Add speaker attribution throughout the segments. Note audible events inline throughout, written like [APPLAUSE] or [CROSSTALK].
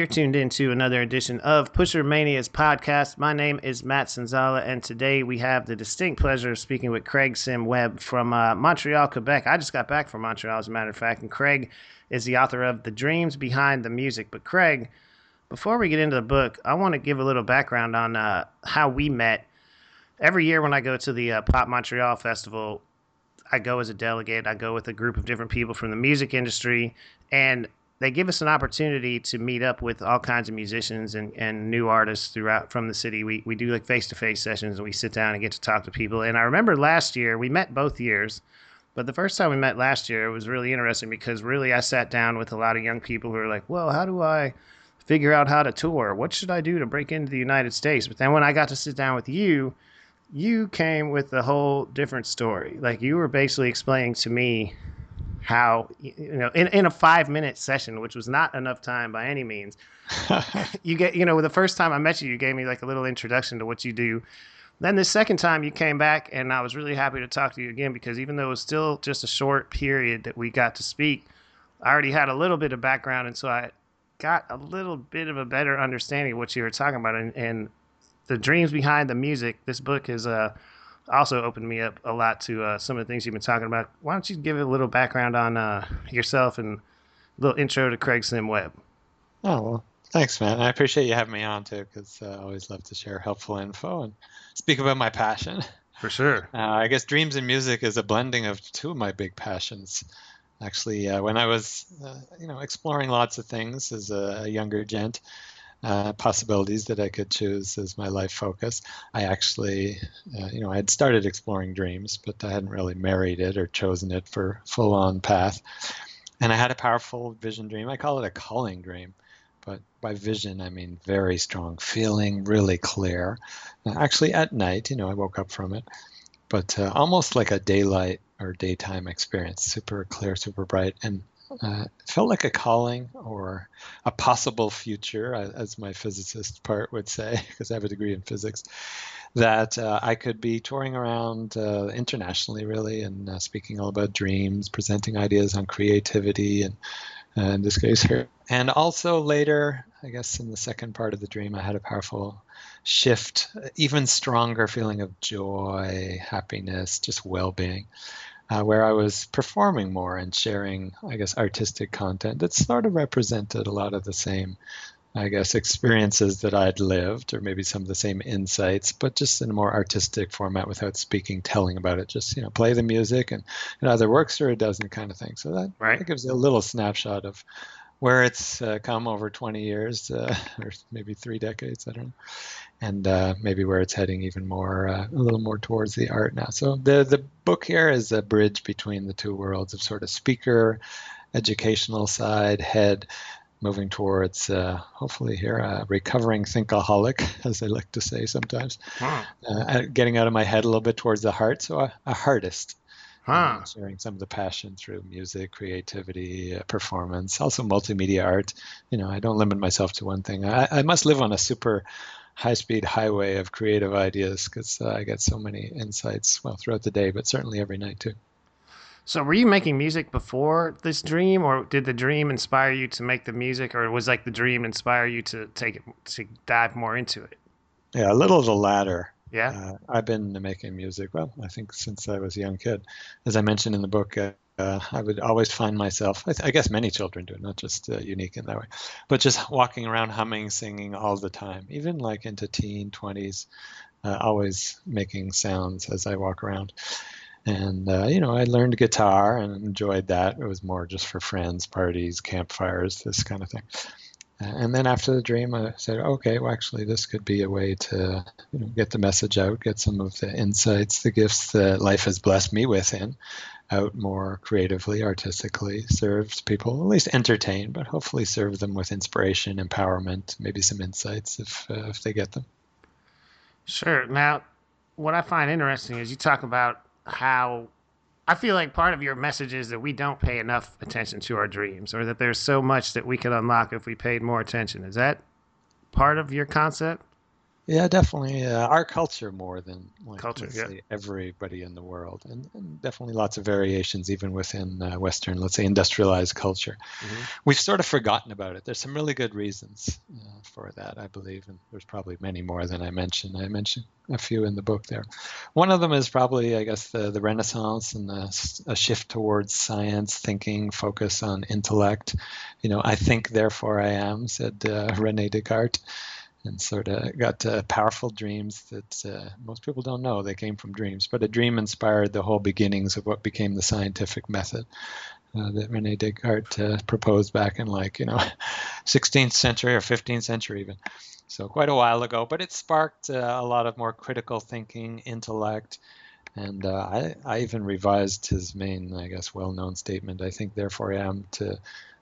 Speaker 1: You're tuned into another edition of Pusher Mania's podcast. My name is Matt Sanzala, and today we have the distinct pleasure of speaking with Craig Sim Webb from uh, Montreal, Quebec. I just got back from Montreal, as a matter of fact, and Craig is the author of The Dreams Behind the Music. But, Craig, before we get into the book, I want to give a little background on uh, how we met. Every year when I go to the uh, Pop Montreal Festival, I go as a delegate. I go with a group of different people from the music industry, and they give us an opportunity to meet up with all kinds of musicians and, and new artists throughout from the city. We, we do like face to face sessions and we sit down and get to talk to people. And I remember last year, we met both years, but the first time we met last year, it was really interesting because really I sat down with a lot of young people who were like, well, how do I figure out how to tour? What should I do to break into the United States? But then when I got to sit down with you, you came with a whole different story. Like you were basically explaining to me how you know in, in a five minute session which was not enough time by any means [LAUGHS] you get you know the first time i met you you gave me like a little introduction to what you do. Then the second time you came back and i was really happy to talk to you again because even though it was still just a short period that we got to speak i already had a little bit of background and so i got a little bit of a better understanding of what you were talking about and, and the dreams behind the music. This book is uh also opened me up a lot to uh, some of the things you've been talking about. Why don't you give a little background on uh, yourself and a little intro to Craig Sim Webb?
Speaker 2: Oh, well, thanks, man. I appreciate you having me on too, because uh, I always love to share helpful info and speak about my passion.
Speaker 1: For sure. [LAUGHS]
Speaker 2: Uh, I guess dreams and music is a blending of two of my big passions. Actually, uh, when I was, uh, you know, exploring lots of things as a, a younger gent, uh, possibilities that I could choose as my life focus. I actually, uh, you know, I had started exploring dreams, but I hadn't really married it or chosen it for full on path. And I had a powerful vision dream. I call it a calling dream. But by vision, I mean very strong feeling, really clear. Actually, at night, you know, I woke up from it, but uh, almost like a daylight or daytime experience, super clear, super bright. And uh, felt like a calling or a possible future, as my physicist part would say, [LAUGHS] because I have a degree in physics, that uh, I could be touring around uh, internationally, really, and uh, speaking all about dreams, presenting ideas on creativity, and uh, in this case here. And also later, I guess in the second part of the dream, I had a powerful shift, even stronger feeling of joy, happiness, just well being uh, where I was performing more and sharing, I guess, artistic content that sort of represented a lot of the same, I guess, experiences that I'd lived, or maybe some of the same insights, but just in a more artistic format without speaking, telling about it. Just you know, play the music and it either works or it doesn't, kind of thing. So that, right. that gives a little snapshot of where it's uh, come over 20 years uh, [LAUGHS] or maybe three decades i don't know. And uh, maybe where it's heading even more uh, a little more towards the art now. So the the book here is a bridge between the two worlds of sort of speaker educational side head moving towards uh, hopefully here a recovering thinkaholic [LAUGHS] as i like to say sometimes. Huh. Uh, getting out of my head a little bit towards the heart. So a, a heartist huh. sharing some of the passion through music, creativity, uh, performance, also multimedia art. You know, I don't limit myself to one thing. I, I must live on a super high-speed highway of creative ideas because uh, I get so many insights, well, throughout the day, but certainly every night too.
Speaker 1: So, were you making music before this dream, or did the dream inspire you to make the music, or was like the dream inspire you to take it to dive more into it?
Speaker 2: Yeah, a little of the latter.
Speaker 1: Yeah. Uh,
Speaker 2: I've been making music, well, I think since I was a young kid. As I mentioned in the book, uh, uh, I would always find myself, I, th- I, guess many children do, not just uh, unique in that way, but just walking around humming, singing all the time, even like into teen 20s, uh, always making sounds as I walk around. And, uh, you know, I learned guitar and enjoyed that. It was more just for friends, parties, campfires, this kind of thing. And then after the dream, I said, okay, well, actually, this could be a way to you know, get the message out, get some of the insights, the gifts that life has blessed me with in out more creatively, artistically, serve people, at least entertain, but hopefully serve them with inspiration, empowerment, maybe some insights if, uh, if they get them.
Speaker 1: Sure. Now, what I find interesting is you talk about how I feel like part of your message is that we don't pay enough attention to our dreams, or that there's so much that we could unlock if we paid more attention. Is that part of your concept?
Speaker 2: Yeah, definitely. Uh, our culture more than like,
Speaker 1: culture. Yeah.
Speaker 2: everybody in the world, and, and definitely lots of variations even within uh, Western, let's say, industrialized culture.
Speaker 1: Mhm.
Speaker 2: We've sort of forgotten about it. There's some really good reasons uh, for that, I believe, and there's probably many more than I mentioned. I mentioned a few in the book there. One of them is probably, I guess, the, the Renaissance and the, a shift towards science thinking, focus on intellect. You know, I think, therefore I am, said uh, Rene Descartes and sort of got uh, powerful dreams that uh, most people don't know they came from dreams. But a dream inspired the whole beginnings of what became the scientific method uh, that Rene Descartes uh, proposed back in like you know [LAUGHS] 16th century or 15th century even. So quite a while ago, but it sparked uh, a lot of more critical thinking, intellect, and uh, I, I even revised his main, I guess, well-known statement. I think, therefore, I am to,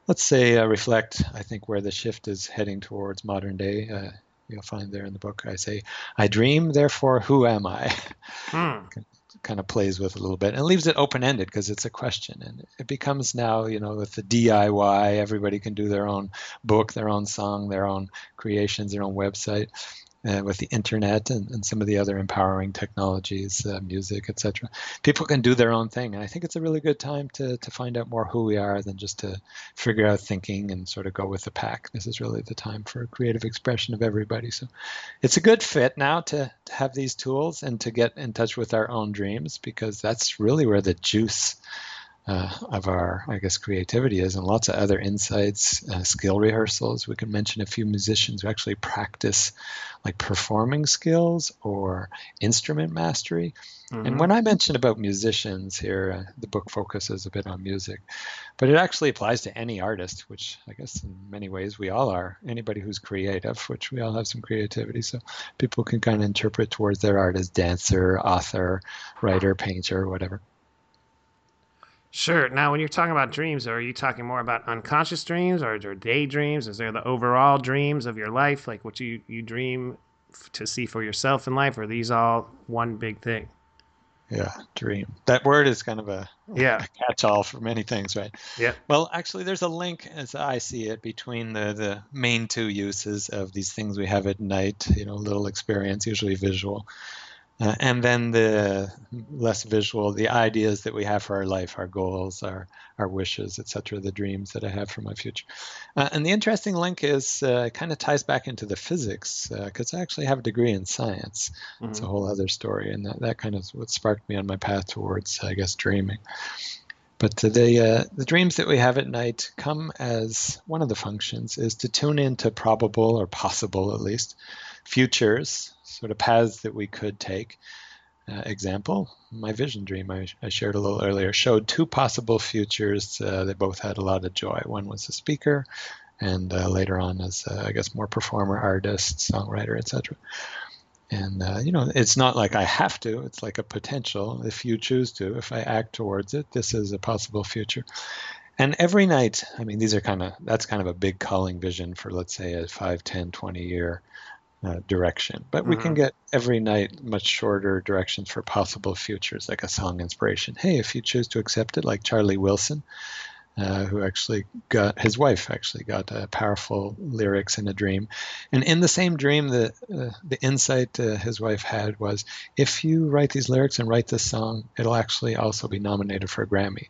Speaker 2: let's say, uh, reflect. I think where the shift is heading towards modern day. Uh, you'll find there in the book. I say, I dream, therefore, who am I?
Speaker 1: Hmm. [LAUGHS]
Speaker 2: kind of plays with a little bit and leaves it open-ended because it's a question and it becomes now you know with the diy everybody can do their own book their own song their own creations their own website uh, with the internet and, and some of the other empowering technologies uh, music etc people can do their own thing and i think it's a really good time to, to find out more who we are than just to figure out thinking and sort of go with the pack. This is really the time for creative expression of everybody. So it's a good fit now to, to have these tools and to get in touch with our own dreams because that's really where the juice uh, of our, I guess, creativity is, and lots of other insights, uh, skill rehearsals. We can mention a few musicians who actually practice like performing skills or instrument mastery.
Speaker 1: Mhm.
Speaker 2: And when I mention about musicians here, uh, the book focuses a bit on music, but it actually applies to any artist, which I guess in many ways we all are. Anybody who's creative, which we all have some creativity. So people can kind of interpret towards their art as dancer, author, writer, painter, whatever.
Speaker 1: Sure. Now, when you're talking about dreams, are you talking more about unconscious dreams or, daydreams? Is there the overall dreams of your life, like what you, you dream f- to see for yourself in life? Or are these all one big thing?
Speaker 2: Yeah, dream. That word is kind of a,
Speaker 1: Yeah. [LAUGHS]
Speaker 2: a catch-all for many things, right?
Speaker 1: Yeah.
Speaker 2: Well, actually, there's a link, as I see it, between the the main two uses of these things we have at night. You know, little experience, usually visual, uh, and then the less visual, the ideas that we have for our life, our goals, our our wishes, etc., the dreams that I have for my future. Uh, and the interesting link is uh, kind of ties back into the physics because I actually have a degree in science. It's a
Speaker 1: Mhm.
Speaker 2: whole other story, and that, that kind of what sparked me on my path towards, I guess, dreaming. But the uh, the dreams that we have at night come as one of the functions is to tune into probable or possible, at least, futures, sort of paths that we could take. Uh, example, my vision dream I, I shared a little earlier showed two possible futures uh, that both had a lot of joy. One was a speaker, and uh, later on as uh, I guess more performer, artist, songwriter, etc. And uh, you know, it's not like I have to. It's like a potential. If you choose to, if I act towards it, this is a possible future. And every night, I mean, these are kind of that's kind of a big calling vision for let's say a 5, 10, 20 year uh, direction. But we can
Speaker 1: Mhm.
Speaker 2: get every night much shorter directions for possible futures, like a song inspiration. Hey, if you choose to accept it, like Charlie Wilson, uh, who actually got his wife actually got uh, powerful lyrics in a dream, and in the same dream, the uh, the insight uh, his wife had was, if you write these lyrics and write this song, it'll actually also be nominated for a Grammy.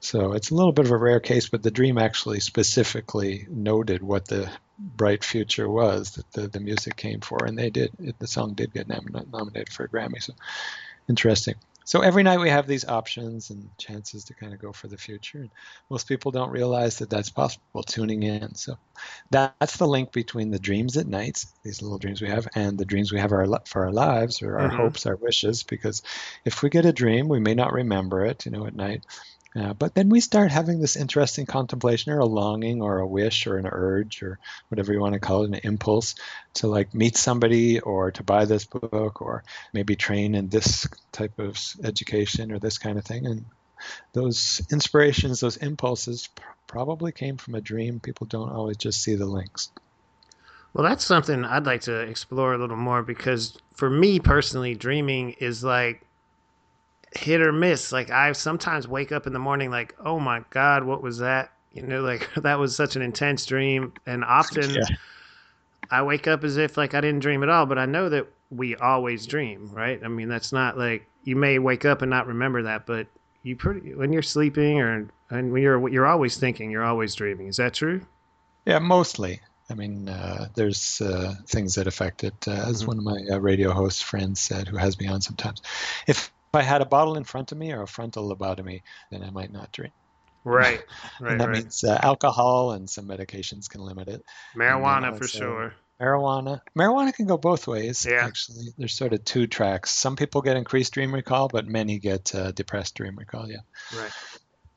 Speaker 2: So it's a little bit of a rare case, but the dream actually specifically noted what the bright future was that the, the music came for, and they did. It, the song did get nom- nominated for a Grammy. So interesting. So every night we have these options and chances to kind of go for the future. And most people don't realize that that's possible tuning in. So that's the link between the dreams at night, these little dreams we have, and the dreams we have our, for our lives or our
Speaker 1: Mhm.
Speaker 2: hopes, our wishes. Because if we get a dream, we may not remember it, you know, at night. But then we start having this interesting contemplation or a longing or a wish or an urge or whatever you want to call it, an impulse to like meet somebody or to buy this book or maybe train in this type of education or this kind of thing. And those inspirations, those impulses pr- probably came from a dream. People don't always just see the links.
Speaker 1: Well, that's something I'd like to explore a little more because for me personally, dreaming is like hit or miss. Like I sometimes wake up in the morning like, "Oh my god, what was that?" You know, like [LAUGHS] that was such an intense dream and often
Speaker 2: Yeah.
Speaker 1: I wake up as if like I didn't dream at all, but I know that we always dream, right? I mean, that's not like you may wake up and not remember that, but you pretty when you're sleeping or and when you're you're always thinking, you're always dreaming. Is that true?
Speaker 2: Yeah, mostly. I mean, uh, there's uh, things that affect it. Uh, as mm-hmm. one of my uh, radio host friends said, who has me on sometimes, if I had a bottle in front of me or a frontal lobotomy, then I might not drink.
Speaker 1: Right, [LAUGHS] right.
Speaker 2: and that
Speaker 1: right.
Speaker 2: means uh, alcohol and some medications can limit it.
Speaker 1: Marijuana for sure.
Speaker 2: Marijuana. Marijuana can go both ways.
Speaker 1: Yeah.
Speaker 2: Actually, there's sort of two tracks. Some people get increased dream recall, but many get uh, depressed dream recall. Yeah.
Speaker 1: Right.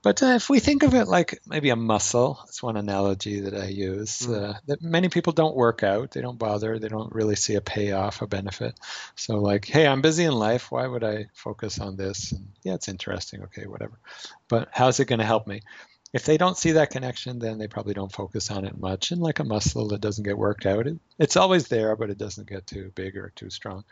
Speaker 2: But uh, if we think of it like maybe a muscle, that's one analogy that I use. Mm. Uh, that many people don't work out, they don't bother, they don't really see a payoff, a benefit. So like, hey, I'm busy in life. Why would I focus on this? And yeah, it's interesting. Okay, whatever. But how's it going to help me? If they don't see that connection, then they probably don't focus on it much. And like a muscle that doesn't get worked out, it, it's always there, but it doesn't get too big or too strong.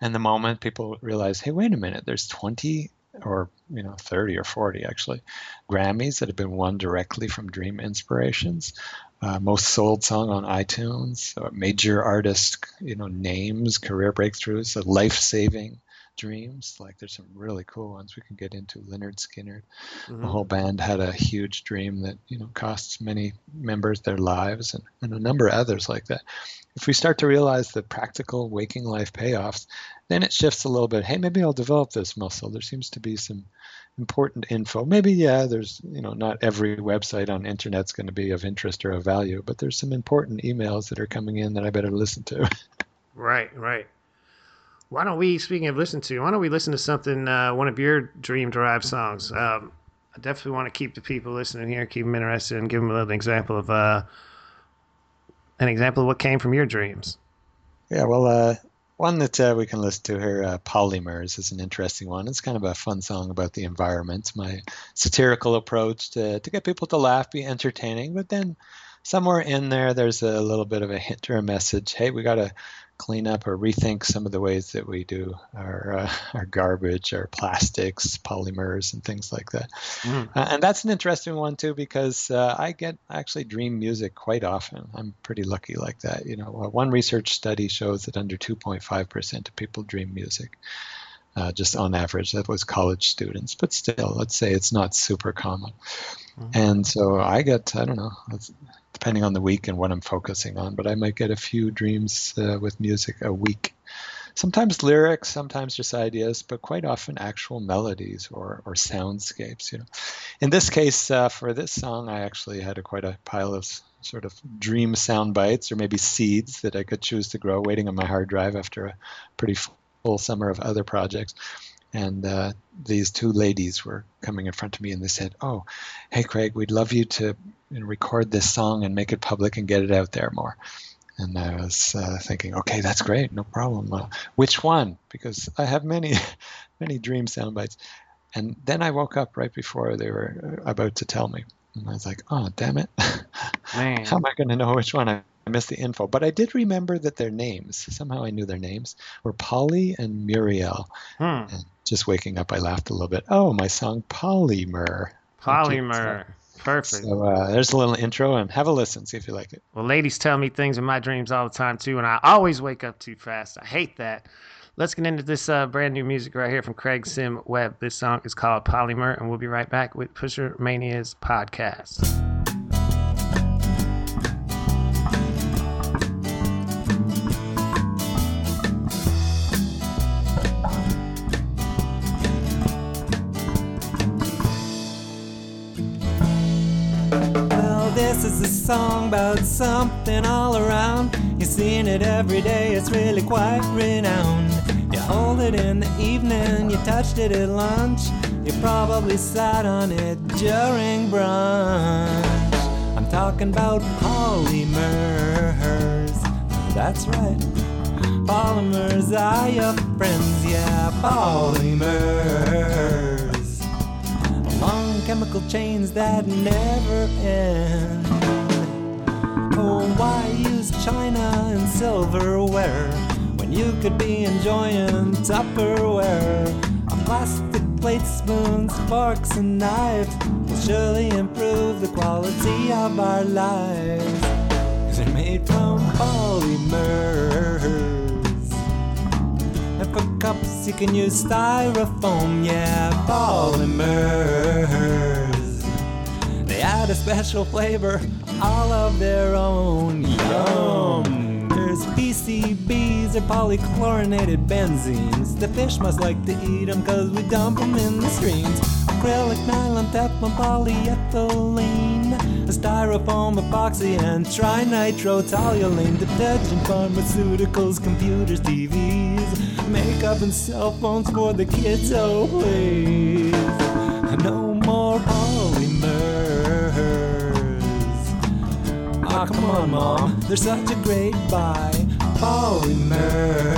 Speaker 2: And the moment people realize, hey, wait a minute, there's 20 or you know 30 or 40 actually. Grammys that have been won directly from dream inspirations. Uh, most sold song on itunes. Major artist you know names career breakthroughs life-saving dreams like there's some really cool ones we can get into Lynyrd Skynyrd, mm-hmm. the whole band had a huge dream that you know costs many members their lives and, and a number of others like that if we start to realize the practical waking life payoffs then it shifts a little bit. Hey, maybe I'll develop this muscle. There seems to be some important info. Maybe yeah, there's you know not every website on internet's going to be of interest or of value, but there's some important emails that are coming in that I better listen to. [LAUGHS]
Speaker 1: right, right. Why don't we, speaking of listen to, why don't we listen to something, uh, one of your dream derived songs? Um, I definitely want to keep the people listening here, keep them interested, and give them a little example of uh, an example of what came from your dreams.
Speaker 2: Yeah, well, uh, one that uh, we can listen to here, uh, Polymers, is an interesting one. It's kind of a fun song about the environment. My satirical approach to, to get people to laugh, be entertaining, but then somewhere in there, there's a little bit of a hint or a message. Hey, we got to clean up or rethink some of the ways that we do our uh, [LAUGHS] our garbage, our plastics, polymers, and things like that. Mm. Uh, and that's an interesting one too because uh, I get actually dream music quite often. I'm pretty lucky like that. You know, uh, one research study shows that under 2.5 percent of people dream music. Uh, just on average, that was college students, but still, let's say it's not super common. Mm-hmm. And so I get, I don't know, depending on the week and what I'm focusing on, but I might get a few dreams uh, with music a week. Sometimes lyrics, sometimes just ideas, but quite often actual melodies or, or soundscapes. You know, in this case, uh, for this song, I actually had a, quite a pile of sort of dream sound bites or maybe seeds that I could choose to grow, waiting on my hard drive after a pretty full summer of other projects and uh, these two ladies were coming in front of me and they said, "Oh, hey Craig, we'd love you to record this song and make it public and get it out there more." And I was uh, thinking, "Okay, that's great, no problem. Uh, which one? Because I have many, [LAUGHS] many dream sound bites." And then I woke up right before they were uh, about to tell me, and I was like, "Oh, damn it! [LAUGHS] How am I going to know which one?" I I missed the info, but I did remember that their names, somehow I knew their names, were Polly and Muriel. Hmm. And just waking up, I laughed a little bit. Oh, my song Polymer.
Speaker 1: Polymer. Perfect.
Speaker 2: So uh, there's a little intro and have a listen, see if you like it.
Speaker 1: Well, ladies tell me things in my dreams all the time too, and I always wake up too fast. I hate that. Let's get into this uh, brand new music right here from Craig Sim Webb. This song is called Polymer, and we'll be right back with Pusher Mania's podcast.
Speaker 3: This is a song about something all around. You're seeing it every day, it's really quite renowned. You hold it in the evening, you touched it at lunch. You probably sat on it during brunch. I'm talking about polymers. That's right. Polymers are your friends, yeah, polymers chemical chains that never end. Oh, why use china and silverware when you could be enjoying Tupperware? A plastic plates, spoons, forks, and knives will surely improve the quality of our lives. [LAUGHS] They're made from polymers. For cups, you can use styrofoam, yeah, polymers. They add a special flavor, all of their own. Yum! There's PCBs or polychlorinated benzenes. The fish must like to eat them cause we dump them in the streams. Acrylic, nylon, Teflon, polyethylene, styrofoam, epoxy, and trinitrotoluene. Detergent, pharmaceuticals, computers, TVs, makeup, and cell phones for the kids. Oh, please. No more polymers. Ah, come on, Mom. They're such a great buy. Polymers.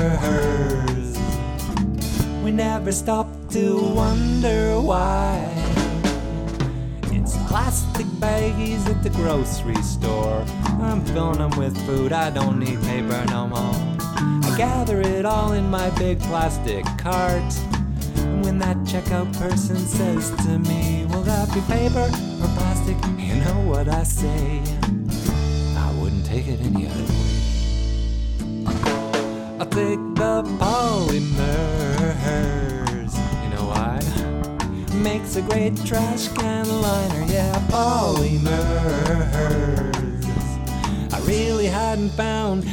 Speaker 3: We never stop to wonder why. It's plastic baggies at the grocery store. I'm filling them with food, I don't need paper no more. Gather it all in my big plastic cart. And when that checkout person says to me, Will that be paper or plastic? You know what I say. I wouldn't take it any other way. I'll take the polymers. You know why? Makes a great trash can liner, yeah, polymers. I really hadn't found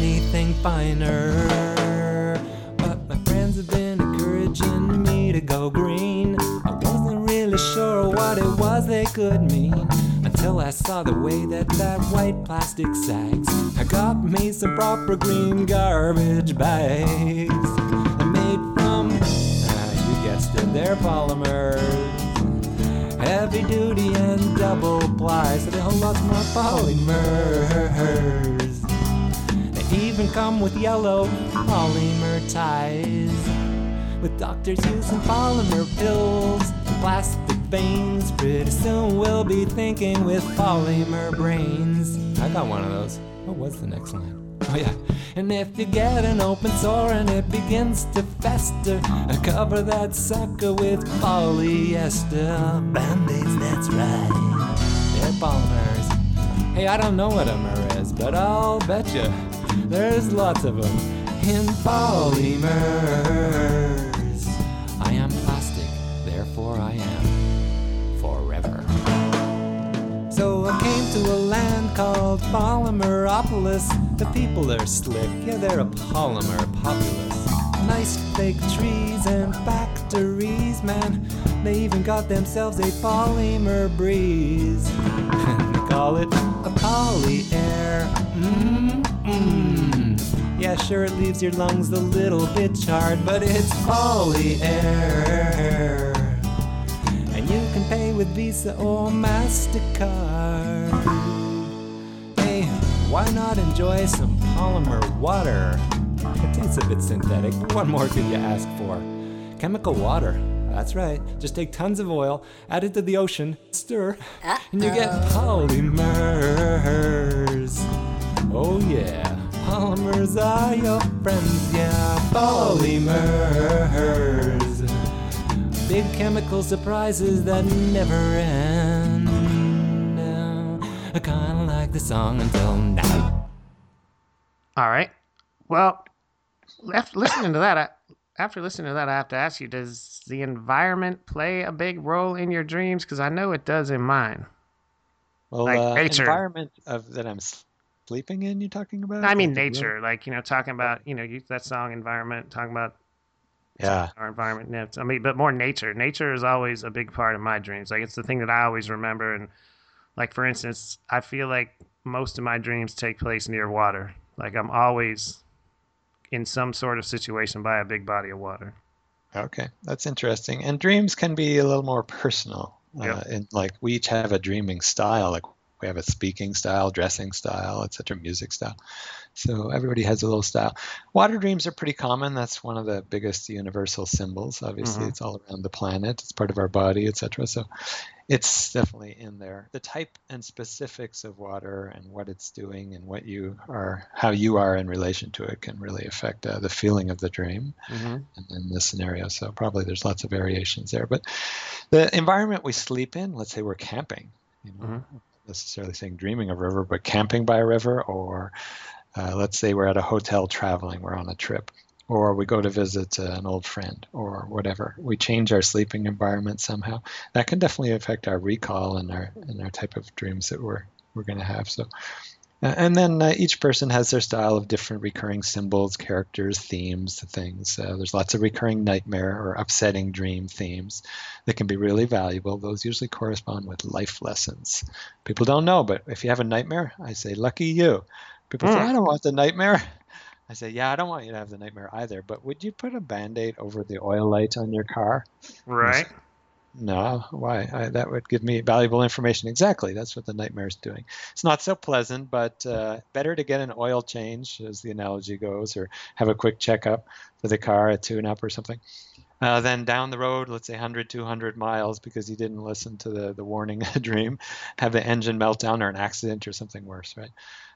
Speaker 3: anything finer. But my friends have been encouraging me to go green. I wasn't really sure what it was they could mean until I saw the way that that white plastic sags. I got me some proper green garbage bags. They're made from, ah, you guessed it, they're polymers. Heavy duty and double ply, so they hold lots more polymers. They even come with yellow polymer ties. With doctors using polymer pills plastic veins, pretty soon we'll be thinking with polymer brains. I got one of those. What was the next line? Oh yeah. And if you get an open sore and it begins to fester, cover that sucker with polyester band-aids. That's right. They're polymers. Hey, I don't know what a mer is, but I'll bet you there's lots of them in polymers. I am plastic, therefore I am forever. So I came to a land called Polymeropolis. The people are slick, yeah, they're a polymer populace. Nice fake trees and factories, man. They even got themselves a polymer breeze. And [LAUGHS] they call it a poly air. Mm-hmm. Mm-mm. Yeah, sure, it leaves your lungs a little bit charred, but it's poly air. And you can pay with Visa or MasterCard. Hey, why not enjoy some polymer water? It tastes a bit synthetic, but what more could you ask for? Chemical water. That's right. Just take tons of oil, add it to the ocean, stir, and you get polymers. Oh yeah, polymers are your friends, yeah, polymers. Big chemical surprises that never end. I Kinda like the song until now.
Speaker 1: All right. Well, after listening to that, I, after listening to that, I have to ask you: Does the environment play a big role in your dreams? Because I know it does in mine.
Speaker 2: Well,
Speaker 1: Like
Speaker 2: uh,
Speaker 1: nature.
Speaker 2: environment of that I'm s- sleeping in. You're talking about?
Speaker 1: I mean
Speaker 2: Like the room?
Speaker 1: nature, like you know, talking about you know you, that song "Environment," talking about
Speaker 2: Yeah.
Speaker 1: our environment. yeah, I mean, but more nature. Nature is always a big part of my dreams. Like it's the thing that I always remember. And like for instance, I feel like most of my dreams take place near water. Like I'm always in some sort of situation by a big body of water.
Speaker 2: Okay, that's interesting. And dreams can be a little more personal.
Speaker 1: Yep.
Speaker 2: Uh, and like we each have a dreaming style. Like we have a speaking style, dressing style, etc., music style. So everybody has a little style. Water dreams are pretty common. That's one of the biggest universal symbols. Obviously,
Speaker 1: Mhm.
Speaker 2: it's all around the planet. It's part of our body, etc. So it's definitely in there. The type and specifics of water and what it's doing and what you are, how you are in relation to it, can really affect uh, the feeling of the dream
Speaker 1: Mm-hmm.
Speaker 2: in, this scenario. So probably there's lots of variations there. But the environment we sleep in, let's say we're camping, you know,
Speaker 1: Mhm.
Speaker 2: Necessarily saying dreaming of a river, but camping by a river, or uh, let's say we're at a hotel traveling, we're on a trip, or we go to visit uh, an old friend, or whatever. We change our sleeping environment somehow. That can definitely affect our recall and our and our type of dreams that we're we're going to have. So and then uh, each person has their style of different recurring symbols, characters, themes, things. Uh, there's lots of recurring nightmare or upsetting dream themes that can be really valuable. Those usually correspond with life lessons. People don't know, but if you have a nightmare, I say, lucky you. People mm. say, I don't want the nightmare. I say, yeah, I don't want you to have the nightmare either, but would you put a band aid over the oil light on your car?
Speaker 1: Right.
Speaker 2: No, why? I, that would give me valuable information. Exactly, that's what the nightmare is doing. It's not so pleasant, but uh, better to get an oil change, as the analogy goes, or have a quick checkup for the car, a tune-up or something. Uh, then down the road, let's say 100, 200 miles, because you didn't listen to the, the warning [LAUGHS] dream, have the engine meltdown or an accident or something worse, right?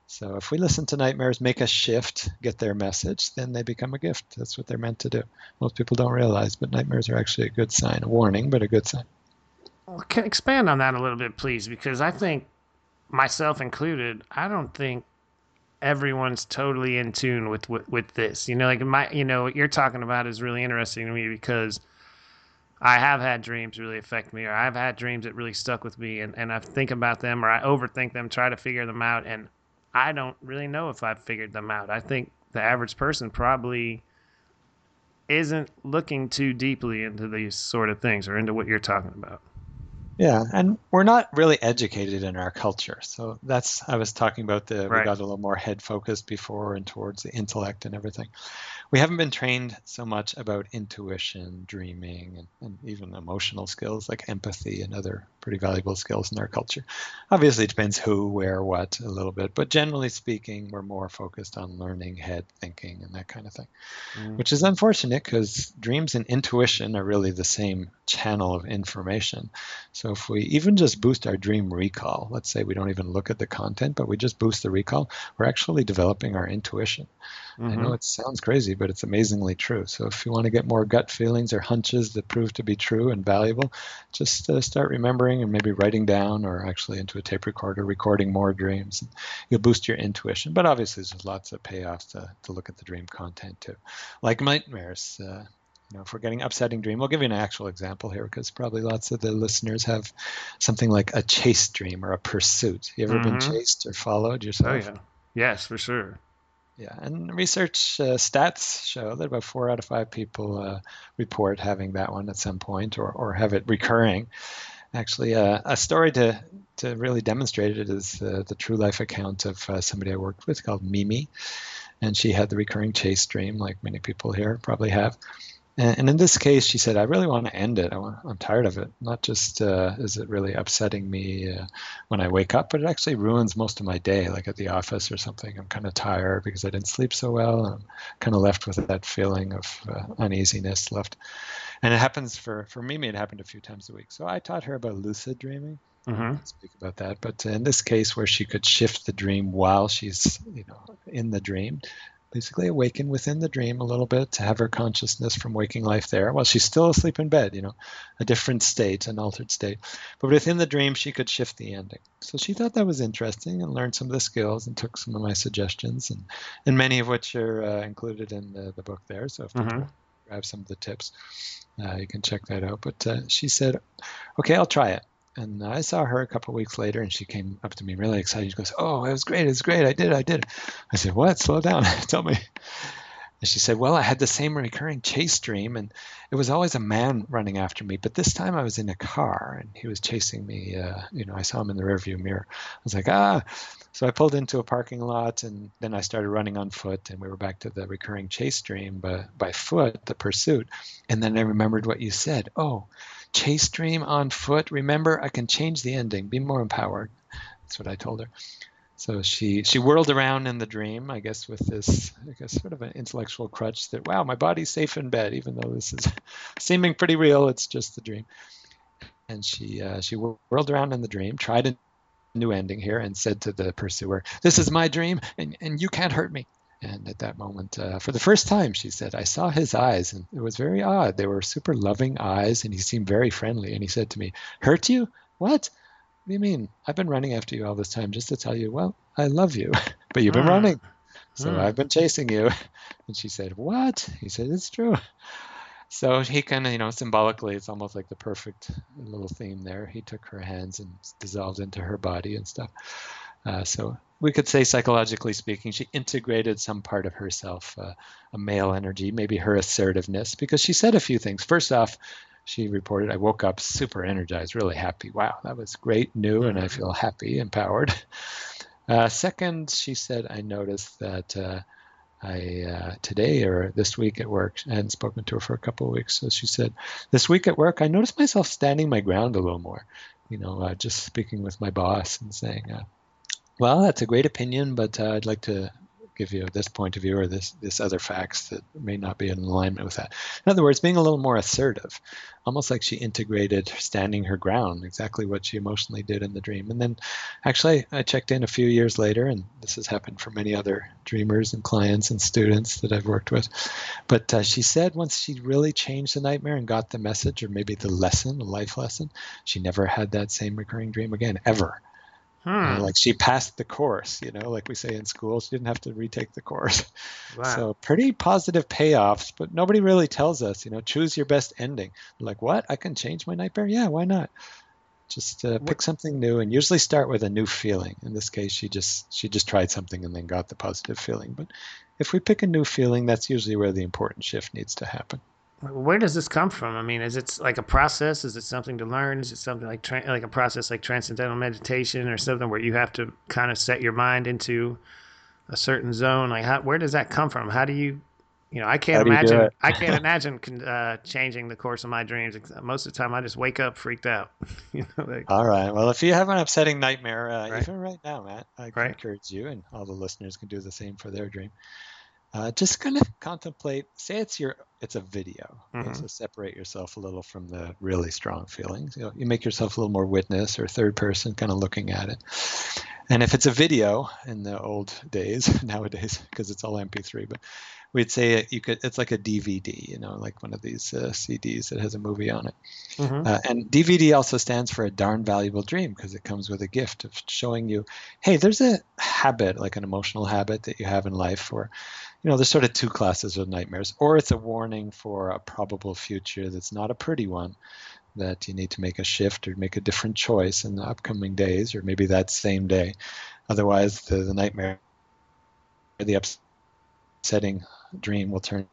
Speaker 2: So if we listen to nightmares, make a shift, get their message, then they become a gift. That's what they're meant to do. Most people don't realize, but nightmares are actually a good sign, a warning, but a good sign.
Speaker 1: Well, can expand on that a little bit, please, because I think, myself included, I don't think everyone's totally in tune with, with with this. You know, like my, you know, what you're talking about is really interesting to me because I have had dreams really affect me, or I've had dreams that really stuck with me, and and I think about them, or I overthink them, try to figure them out, and I don't really know if I've figured them out. I think the average person probably isn't looking too deeply into these sort of things or into what you're talking about.
Speaker 2: Yeah, and we're not really educated in our culture. So that's I was talking about the right. we got a little more head focused before and towards the intellect and everything we haven't been trained so much about intuition, dreaming, and, and, even emotional skills like empathy and other pretty valuable skills in our culture. Obviously, it depends who, where, what a little bit, but generally speaking, we're more focused on learning, head thinking, and that kind of thing, mm. which is unfortunate because dreams and intuition are really the same channel of information. So if we even just boost our dream recall, let's say we don't even look at the content, but we just boost the recall, we're actually developing our intuition. Mm-hmm. I know mm-hmm. it sounds crazy, but it's amazingly true. So if you want to get more gut feelings or hunches that prove to be true and valuable, just uh, start remembering and maybe writing down or actually into a tape recorder, recording more dreams. You'll boost your intuition. But obviously, there's lots of payoffs to, to look at the dream content too, like nightmares. Uh, you know, if we're getting upsetting dream, we'll give you an actual example here because probably lots of the listeners have something like a chase dream or a pursuit. You ever mm-hmm. been chased or followed yourself?
Speaker 1: Oh yeah, yes, for sure.
Speaker 2: Yeah, and research uh, stats show that about four out of five people uh, report having that one at some point or, or have it recurring. Actually, uh, a story to, to really demonstrate it is uh, the true life account of uh, somebody I worked with called Mimi. And she had the recurring chase dream, like many people here probably have. And, in this case, she said, I really want to end it. I am tired of it. Not just uh, is it really upsetting me uh, when I wake up, but it actually ruins most of my day, like at the office or something. I'm kind of tired because I didn't sleep so well. I'm kind of left with that feeling of uh, uneasiness left. And it happens for, for Mimi, it happened a few times a week. So I taught her about lucid dreaming. Mm-hmm. Speak about that, but in this case, where she could shift the dream while she's, you know, in the dream, basically awaken within the dream a little bit to have her consciousness from waking life there while she's still asleep in bed, you know, a different state, an altered state. But within the dream, she could shift the ending. So she thought that was interesting and learned some of the skills and took some of my suggestions, and, and many of which are uh, included in the, the book there. So if mm-hmm. people grab some of the tips, uh, you can check that out. But uh, she said, okay, I'll try it. And I saw her a couple weeks later, and she came up to me really excited. She goes, "Oh, it was great! It was great! I did! I did!" I said, "What? Slow down! [LAUGHS] Tell me." And she said, "Well, I had the same recurring chase dream, and it was always a man running after me, but this time I was in a car, and he was chasing me. Uh, you know, I saw him in the rearview mirror. I was like, ah." So I pulled into a parking lot, and then I started running on foot, and we were back to the recurring chase dream, but by foot, the pursuit. And then I remembered what you said. Oh chase dream on foot. Remember, I can change the ending. Be more empowered. That's what I told her. So she she whirled around in the dream, I guess, with this, I guess, sort of an intellectual crutch that, wow, my body's safe in bed, even though this is [LAUGHS] seeming pretty real. It's just a dream. And she uh, she whirled around in the dream, tried a new ending here, and said to the pursuer, "This is my dream, and and you can't hurt me." And at that moment, uh, for the first time, she said, I saw his eyes, and it was very odd. They were super loving eyes, and he seemed very friendly. And he said to me, Hurt you? What? What do you mean? I've been running after you all this time just to tell you, well, I love you, [LAUGHS] but you've been
Speaker 1: Hmm.
Speaker 2: running. So
Speaker 1: Hmm.
Speaker 2: I've been chasing you. [LAUGHS] And she said, What? He said, It's true. So he kind of, you know, symbolically, it's almost like the perfect little theme there. He took her hands and dissolved into her body and stuff. Uh, so we could say, psychologically speaking, she integrated some part of herself, uh, a male energy, maybe her assertiveness, because she said a few things. First off, she reported, I woke up super energized, really happy. Wow, that was great, new, and I feel happy, empowered. [LAUGHS] Uh, second, she said, I noticed that uh, I uh, today or this week at work, I hadn't spoken to her for a couple of weeks. So she said, This week at work, I noticed myself standing my ground a little more. You know, uh, just speaking with my boss and saying, uh, Well, that's a great opinion, but uh, I'd like to give you this point of view or this this other facts that may not be in alignment with that. In other words, being a little more assertive, almost like she integrated standing her ground, exactly what she emotionally did in the dream. And then, actually, I checked in a few years later, and this has happened for many other dreamers and clients and students that I've worked with. But uh, she said once she really changed the nightmare and got the message, or maybe the lesson, a life lesson, she never had that same recurring dream again, ever.
Speaker 1: Hmm.
Speaker 2: like she passed the course, you know, like we say in school, she didn't have to retake the course. [LAUGHS]
Speaker 1: Wow.
Speaker 2: So pretty positive payoffs, but nobody really tells us, you know, choose your best ending. Like what? I can change my nightmare? Yeah, why not? Just uh, pick something new and usually start with a new feeling. In this case, she just she just tried something and then got the positive feeling. But if we pick a new feeling, that's usually where the important shift needs to happen.
Speaker 1: Where does this come from? I mean, is it like a process? Is it something to learn? Is it something like tra- like a process like transcendental meditation or something where you have to kind of set your mind into a certain zone? Like, how, where does that come from? How do you, you know, I can't
Speaker 2: How do you do
Speaker 1: imagine. I can't [LAUGHS] imagine uh, changing the course of my dreams. Most of the time, I just wake up freaked out. [LAUGHS] you know, like,
Speaker 2: All right. Well, if you have an upsetting nightmare, uh,
Speaker 1: Right.
Speaker 2: even right now, Matt, I
Speaker 1: Right.
Speaker 2: encourage you, and all the listeners can do the same for their dream. Uh, just kind of contemplate. Say it's your, it's a video. okay?
Speaker 1: Mhm.
Speaker 2: So separate yourself a little from the really strong feelings. You, know, you make yourself a little more witness or third person, kind of looking at it. And if it's a video in the old days, [LAUGHS] nowadays, because it's all MP3, but we'd say you could. It's like a DVD, you know, like one of these uh, CDs that has a movie on it.
Speaker 1: mhm.
Speaker 2: Uh, and DVD also stands for a darn valuable dream because it comes with a gift of showing you, hey, there's a habit, like an emotional habit that you have in life, or, you know, there's sort of two classes of nightmares, or it's a warning for a probable future that's not a pretty one, that you need to make a shift or make a different choice in the upcoming days, or maybe that same day. Otherwise, the, the nightmare, the upsetting dream will turn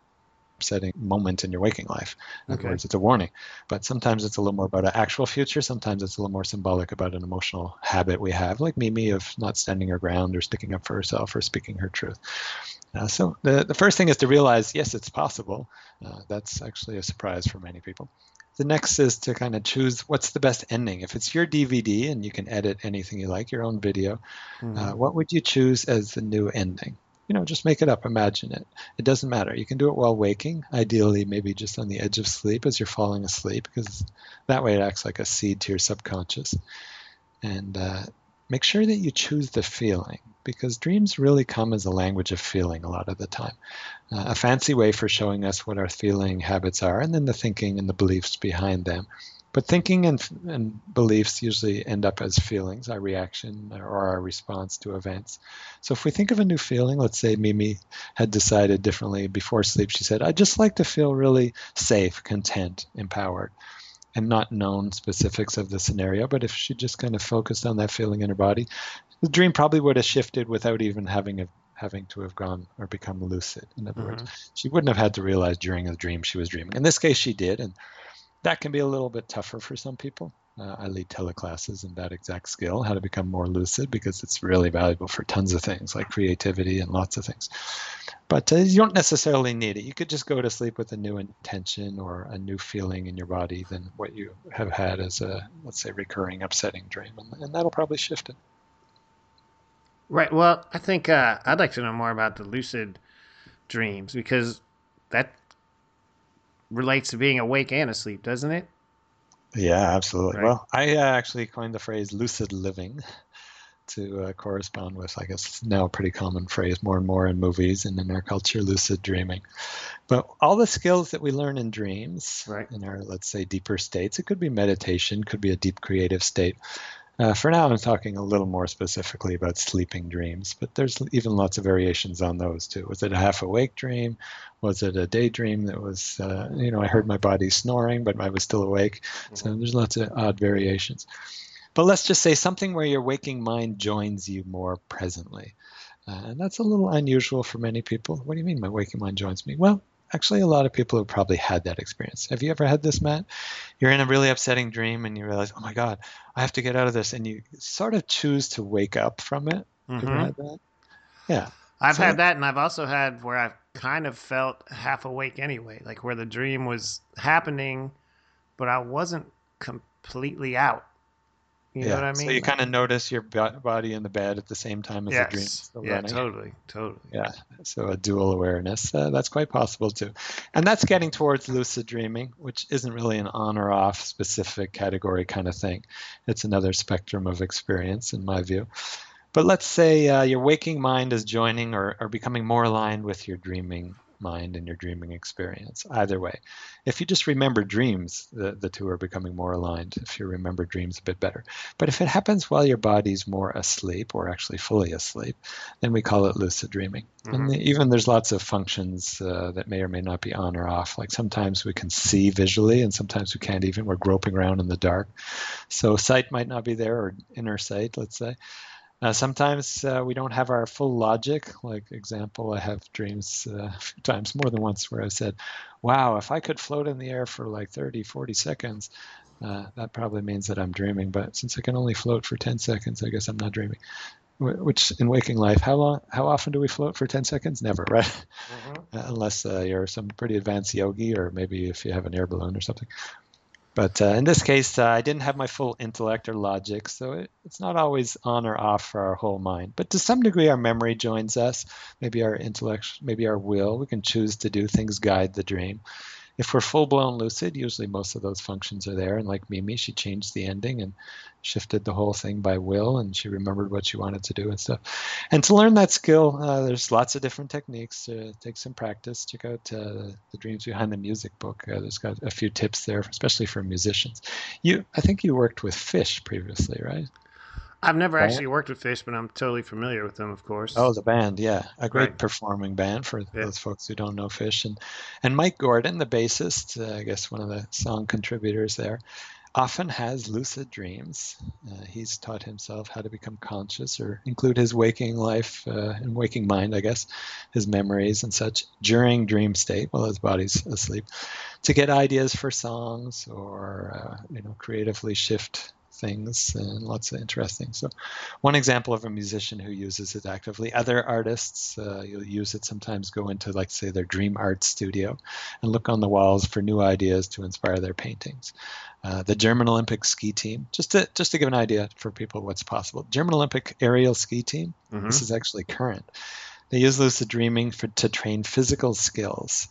Speaker 2: upsetting moment in your waking life. In other words, it's a warning. But sometimes it's a little more about an actual future. Sometimes it's a little more symbolic about an emotional habit we have, like Mimi of not standing her ground or sticking up for herself or speaking her truth. Uh, so the, the first thing is to realize, yes, it's possible. Uh, that's actually a surprise for many people. The next is to kind of choose what's the best ending. If it's your DVD and you can edit anything you like, your own video,
Speaker 1: Mhm.
Speaker 2: uh, what would you choose as the new ending? You know, just make it up, imagine it. It doesn't matter. You can do it while waking, ideally, maybe just on the edge of sleep as you're falling asleep, because that way it acts like a seed to your subconscious. And uh, make sure that you choose the feeling, because dreams really come as a language of feeling a lot of the time. Uh, a fancy way for showing us what our feeling habits are, and then the thinking and the beliefs behind them. But thinking and, and beliefs usually end up as feelings, our reaction or our response to events. So if we think of a new feeling, let's say Mimi had decided differently before sleep, she said, I just like to feel really safe, content, empowered, and not known specifics of the scenario. But if she just kind of focused on that feeling in her body, the dream probably would have shifted without even having a, having to have gone or become lucid. In other words, mm-hmm. she wouldn't have had to realize during the dream she was dreaming. In this case, she did, and that can be a little bit tougher for some people. Uh, I lead teleclasses in that exact skill, how to become more lucid, because it's really valuable for tons of things like creativity and lots of things. But uh, you don't necessarily need it. You could just go to sleep with a new intention or a new feeling in your body than what you have had as a, let's say, recurring upsetting dream, and, and that'll probably shift it.
Speaker 1: Right. Well, I think uh, I'd like to know more about the lucid dreams because that relates to being awake and asleep, doesn't it?
Speaker 2: Yeah, absolutely.
Speaker 1: Right.
Speaker 2: Well, I uh, actually coined the phrase lucid living [LAUGHS] to uh, correspond with, I guess, now a pretty common phrase more and more in movies and in our culture, lucid dreaming. But all the skills that we learn in dreams,
Speaker 1: Right.
Speaker 2: in our, let's say, deeper states, it could be meditation, could be a deep creative state. Uh, for now, I'm talking a little more specifically about sleeping dreams, but there's even lots of variations on those too. Was it a half awake dream? Was it a daydream that was, uh, you know, I heard my body snoring, but I was still awake? Mm-hmm. So there's lots of odd variations. But let's just say something where your waking mind joins you more presently. Uh, and that's a little unusual for many people. What do you mean my waking mind joins me? Well, actually, a lot of people have probably had that experience. Have you ever had this, Matt? You're in a really upsetting dream and you realize, oh my God, I have to get out of this. And you sort of choose to wake up from it. Mm-hmm. Had that? Yeah.
Speaker 1: I've so, had that, and I've also had where I've kind of felt half awake anyway, like where the dream was happening, but I wasn't completely out. You yeah. know what I mean?
Speaker 2: So you kind of notice your body in the bed at the same time as yes. the dream still
Speaker 1: yeah,
Speaker 2: running.
Speaker 1: totally, totally.
Speaker 2: Yeah, so a dual awareness. Uh, that's quite possible too. And that's getting towards lucid dreaming, which isn't really an on or off specific category kind of thing. It's another spectrum of experience, in my view. But let's say uh, your waking mind is joining or, or becoming more aligned with your dreaming mind and your dreaming experience. Either way, if you just remember dreams, the, the two are becoming more aligned if you remember dreams a bit better. But if it happens while your body's more asleep or actually fully asleep, then we call it lucid dreaming. Mm-hmm. And the, even there's lots of functions uh, that may or may not be on or off. Like sometimes we can see visually and sometimes we can't even. We're groping around in the dark. So sight might not be there or inner sight, let's say. Uh, sometimes uh, we don't have our full logic. Like example, I have dreams uh, a [LAUGHS] few times, more than once, where I said, wow, if I could float in the air for like 30, 40 seconds, uh, that probably means that I'm dreaming. But since I can only float for 10 seconds, I guess I'm not dreaming. Which in waking life, how long, how often do we float for 10 seconds? Never, [LAUGHS] right? Mm-hmm. unless uh, you're some pretty advanced yogi, or maybe if you have an air balloon or something. But uh, in this case, uh, I didn't have my full intellect or logic, so it, it's not always on or off for our whole mind. But to some degree, our memory joins us, maybe our intellect, maybe our will. We can choose to do things guide the dream. If we're full blown lucid, usually most of those functions are there. And like Mimi, she changed the ending and shifted the whole thing by will and she remembered what she wanted to do and stuff. And to learn that skill, uh, there's lots of different techniques. To take some practice. Check out uh, the Dreams Behind the Music book. Uh, there's got a few tips there, especially for musicians. You, I think you worked with Phish previously, right?
Speaker 1: I've never band? actually worked with Phish, but I'm totally familiar with them, of course.
Speaker 2: Oh, the band, yeah, a great right. performing band for yeah. those folks who don't know Phish, and and Mike Gordon, the bassist, uh, I guess one of the song contributors there often has lucid dreams. Uh, he's taught himself how to become conscious or include his waking life uh, and waking mind, I guess, his memories and such during dream state while his body's asleep to get ideas for songs or, uh, you know, creatively shift things and lots of interesting. So, one example of a musician who uses it actively. Other artists, uh, you'll use it sometimes. Go into like say their dream art studio, and look on the walls for new ideas to inspire their paintings. Uh, the German Olympic ski team, just to just to give an idea for people what's possible. German Olympic aerial ski team. Mm-hmm. This is actually current. They use lucid dreaming for to train physical skills.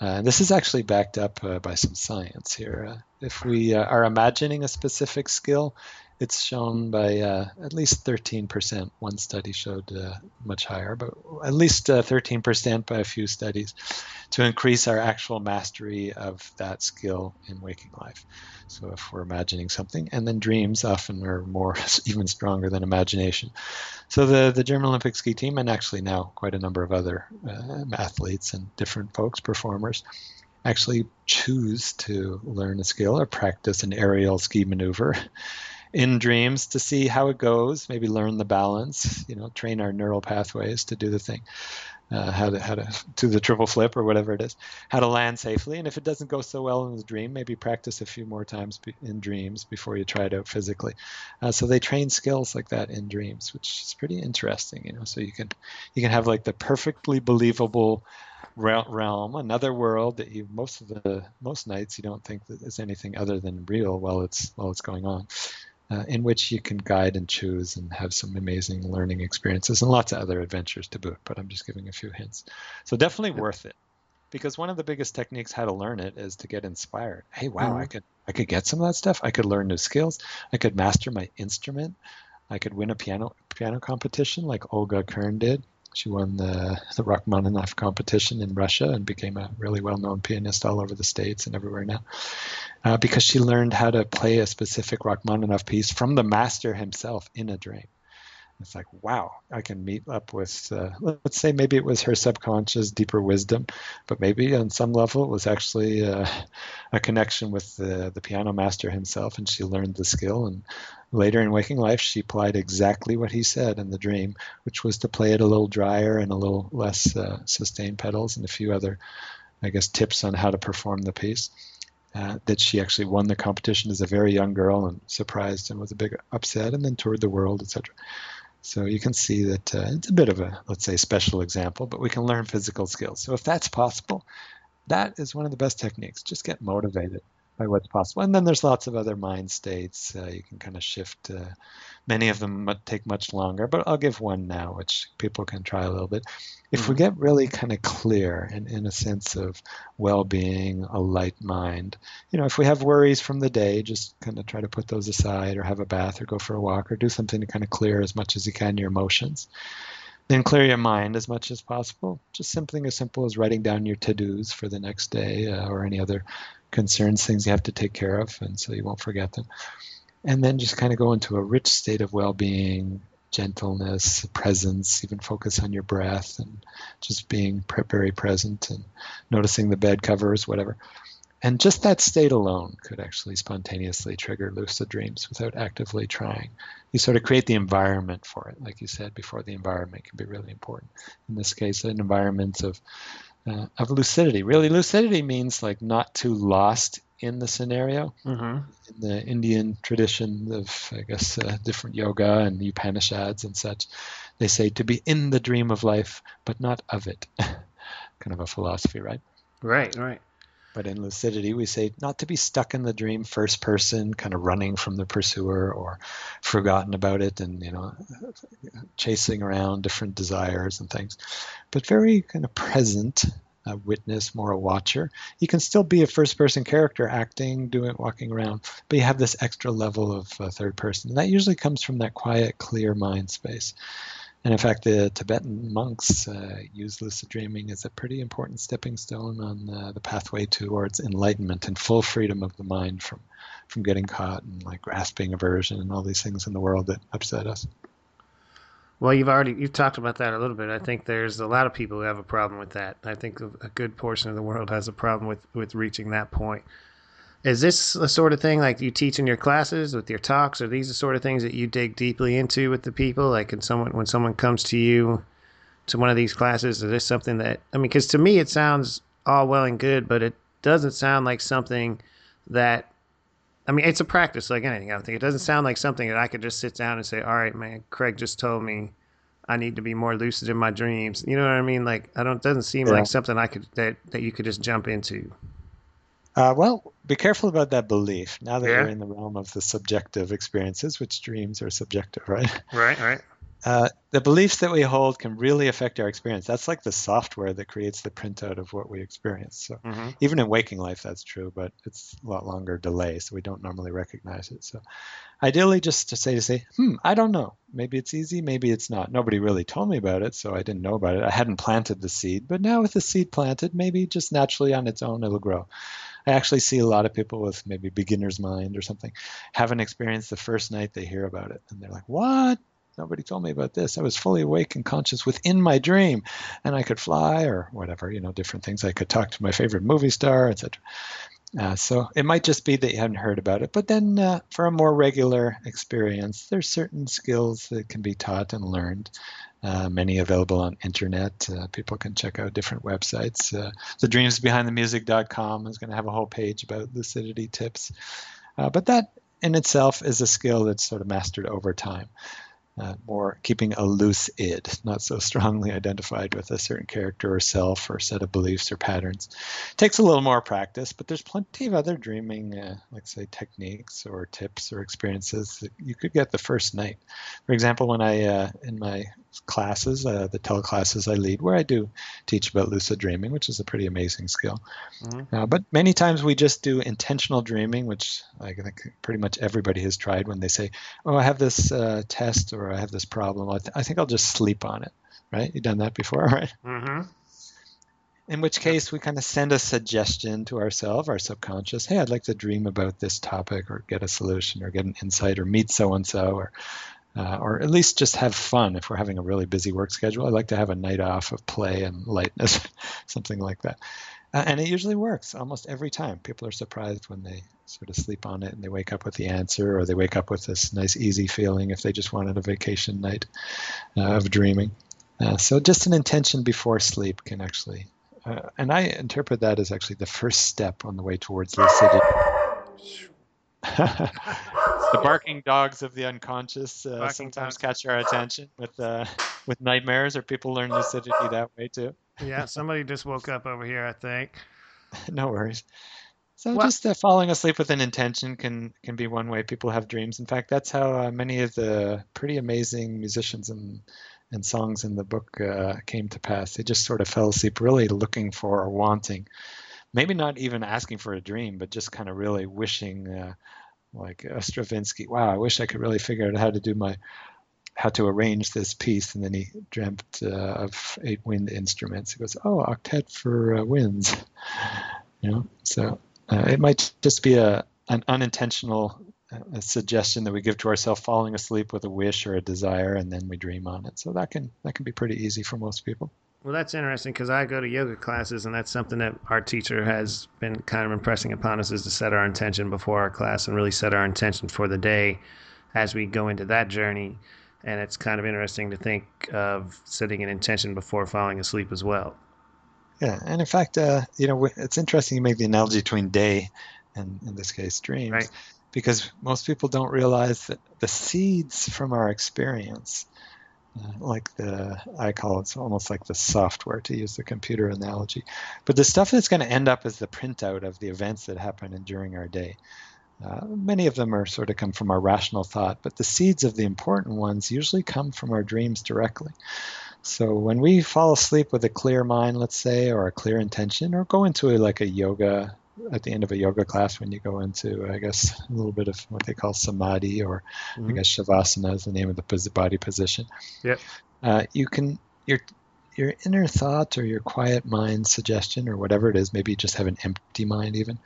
Speaker 2: Uh, this is actually backed up uh, by some science here. Uh, if we uh, are imagining a specific skill, it's shown by uh, at least 13%. One study showed uh, much higher, but at least 13% by a few studies to increase our actual mastery of that skill in waking life. So if we're imagining something, and then dreams often are more [LAUGHS] even stronger than imagination. So the the German Olympic ski team, and actually now quite a number of other uh, athletes and different folks, performers, actually choose to learn a skill or practice an aerial ski maneuver in dreams to see how it goes, maybe learn the balance, you know, train our neural pathways to do the thing uh, how to how to do the triple flip or whatever it is, how to land safely. And if it doesn't go so well in the dream, maybe practice a few more times in dreams before you try it out physically. Uh, so they train skills like that in dreams, which is pretty interesting. You know, so you can you can have like the perfectly believable realm, another world that you most of the most nights you don't think that is anything other than real while it's while it's going on uh, in which you can guide and choose and have some amazing learning experiences and lots of other adventures to boot. But I'm just giving a few hints. So definitely worth it because one of the biggest techniques how to learn it is to get inspired. Hey, wow, mm-hmm. I could I could get some of that stuff. I could learn new skills. I could master my instrument. I could win a piano piano competition like Olga Kern did. She won the, the Rachmaninoff competition in Russia and became a really well known pianist all over the States and everywhere now. Uh, because she learned how to play a specific Rachmaninoff piece from the master himself in a dream. It's like, wow, I can meet up with, uh, let's say maybe it was her subconscious, deeper wisdom, but maybe on some level it was actually uh, a connection with the, the piano master himself, and she learned the skill. And later in waking life, she applied exactly what he said in the dream, which was to play it a little drier and a little less uh, sustained pedals, and a few other, I guess, tips on how to perform the piece. Uh, that she actually won the competition as a very young girl and surprised and was a big upset and then toured the world, etc. So you can see that uh, it's a bit of a, let's say, special example, but we can learn physical skills. So if that's possible, that is one of the best techniques. Just get motivated by what's possible. And then there's lots of other mind states. Uh, you can kind of shift. Uh, many of them take much longer, but I'll give one now, which people can try a little bit. If we mm-hmm. get really kind of clear and in a sense of well-being, a light mind, you know, if we have worries from the day, just kind of try to put those aside, or have a bath, or go for a walk, or do something to kind of clear as much as you can your emotions. Then clear your mind as much as possible. Just something as simple as writing down your to-dos for the next day, uh, or any other concerns, things you have to take care of, and so you won't forget them. And then just kind of go into a rich state of well being, gentleness, presence, even focus on your breath and just being very present and noticing the bed covers, whatever. And just that state alone could actually spontaneously trigger lucid dreams without actively trying. You sort of create the environment for it, like you said before. The environment can be really important. In this case, an environment of uh, of lucidity. Really, lucidity means like not too lost in the scenario. Mm-hmm. In the Indian tradition of, I guess, uh, different yoga and Upanishads and such, they say to be in the dream of life, but not of it. [LAUGHS] kind of a philosophy, right?
Speaker 1: Right, right.
Speaker 2: But in lucidity, we say not to be stuck in the dream first person, kind of running from the pursuer or forgotten about it and, you know, chasing around different desires and things, but very kind of present, a witness, more a watcher. You can still be a first person character acting, doing, walking around, but you have this extra level of uh, third person. And that usually comes from that quiet, clear mind space. And in fact, the Tibetan monks uh, use lucid dreaming as a pretty important stepping stone on uh, the pathway towards enlightenment and full freedom of the mind from, from getting caught and like grasping aversion and all these things in the world that upset us.
Speaker 1: Well, you've already you've talked about that a little bit. I think there's a lot of people who have a problem with that. I think a good portion of the world has a problem with with reaching that point. Is this the sort of thing like you teach in your classes with your talks? Are these the sort of things that you dig deeply into with the people? Like, when someone when someone comes to you to one of these classes, is this something that I mean? Because to me, it sounds all well and good, but it doesn't sound like something that I mean, it's a practice like anything. I don't think it doesn't sound like something that I could just sit down and say, "All right, man, Craig just told me I need to be more lucid in my dreams." You know what I mean? Like, I don't. It doesn't seem yeah. like something I could that that you could just jump into.
Speaker 2: Uh, well, be careful about that belief. Now that yeah. you're in the realm of the subjective experiences, which dreams are subjective, right?
Speaker 1: Right, right. [LAUGHS]
Speaker 2: Uh, the beliefs that we hold can really affect our experience. That's like the software that creates the printout of what we experience. So mm-hmm. even in waking life, that's true, but it's a lot longer delay, so we don't normally recognize it. So ideally, just to say to say, hmm, I don't know. Maybe it's easy, maybe it's not. Nobody really told me about it, so I didn't know about it. I hadn't planted the seed, but now with the seed planted, maybe just naturally on its own it'll grow. I actually see a lot of people with maybe beginner's mind or something have an experience the first night they hear about it, and they're like, "What? Nobody told me about this. I was fully awake and conscious within my dream, and I could fly or whatever, you know, different things. I could talk to my favorite movie star, etc." Uh, so it might just be that you haven't heard about it. But then uh, for a more regular experience, there's certain skills that can be taught and learned uh, many available on internet. Uh, people can check out different websites. Uh, the dreamsbehindthemusic.com is going to have a whole page about lucidity tips. Uh, but that in itself is a skill that's sort of mastered over time uh, more keeping a loose id, not so strongly [LAUGHS] identified with a certain character or self or set of beliefs or patterns. It takes a little more practice, but there's plenty of other dreaming, uh, like say techniques or tips or experiences that you could get the first night. For example, when I uh, in my classes, uh, the teleclasses I lead, where I do teach about lucid dreaming, which is a pretty amazing skill. Mm-hmm. Uh, but many times we just do intentional dreaming, which I think pretty much everybody has tried when they say, "Oh, I have this uh, test or I have this problem." I, th- I, think I'll just sleep on it. right? You've done that before, [LAUGHS] right?
Speaker 1: Mm-hmm.
Speaker 2: In which case, we kind of send a suggestion to ourselves, our subconscious. Hey, I'd like to dream about this topic, or get a solution, or get an insight, or meet so and so, or uh, or at least just have fun. If we're having a really busy work schedule, I like to have a night off of play and lightness, [LAUGHS] something like that. Uh, and it usually works almost every time. People are surprised when they sort of sleep on it and they wake up with the answer, or they wake up with this nice, easy feeling if they just wanted a vacation night uh, of dreaming. Uh, so just an intention before sleep can actually uh, and I interpret that as actually the first step on the way towards lucidity. [LAUGHS] [LAUGHS] the barking dogs of the unconscious uh, sometimes dogs. catch our attention with uh, with nightmares, or people learn lucidity that way too.
Speaker 1: yeah, somebody just woke up over here, I think. [LAUGHS]
Speaker 2: no worries. So just uh, falling asleep with an intention can can be one way people have dreams. In fact, that's how uh, many of the pretty amazing musicians and and songs in the book uh, came to pass. They just sort of fell asleep, really looking for or wanting, maybe not even asking for a dream, but just kind of really wishing, uh, like uh, Stravinsky, wow, I wish I could really figure out how to do my, how to arrange this piece. And then he dreamt uh, of eight wind instruments. He goes, oh, octet for uh, winds, you know. So uh, it might just be a an unintentional a suggestion that we give to ourselves falling asleep with a wish or a desire and then we dream on it so that can that can be pretty easy for most people
Speaker 1: well that's interesting because i go to yoga classes and that's something that our teacher has been kind of impressing upon us is to set our intention before our class and really set our intention for the day as we go into that journey. And it's kind of interesting to think of setting an intention before falling asleep as well.
Speaker 2: Yeah and in fact uh, you know it's interesting you make the analogy between day and in this case dreams.
Speaker 1: Right.
Speaker 2: Because most people don't realize that the seeds from our experience, like the, I call it almost like the software to use the computer analogy, but the stuff that's going to end up as the printout of the events that happen during our day. Uh, many of them are sort of come from our rational thought, but the seeds of the important ones usually come from our dreams directly. So when we fall asleep with a clear mind, let's say, or a clear intention, or go into a, like a yoga at the end of a yoga class when you go into, I guess, a little bit of what they call samadhi, or mm-hmm. I guess shavasana is the name of the body position.
Speaker 1: Yeah.
Speaker 2: Uh, you can your your inner thoughts or your quiet mind suggestion or whatever it is, maybe you just have an empty mind even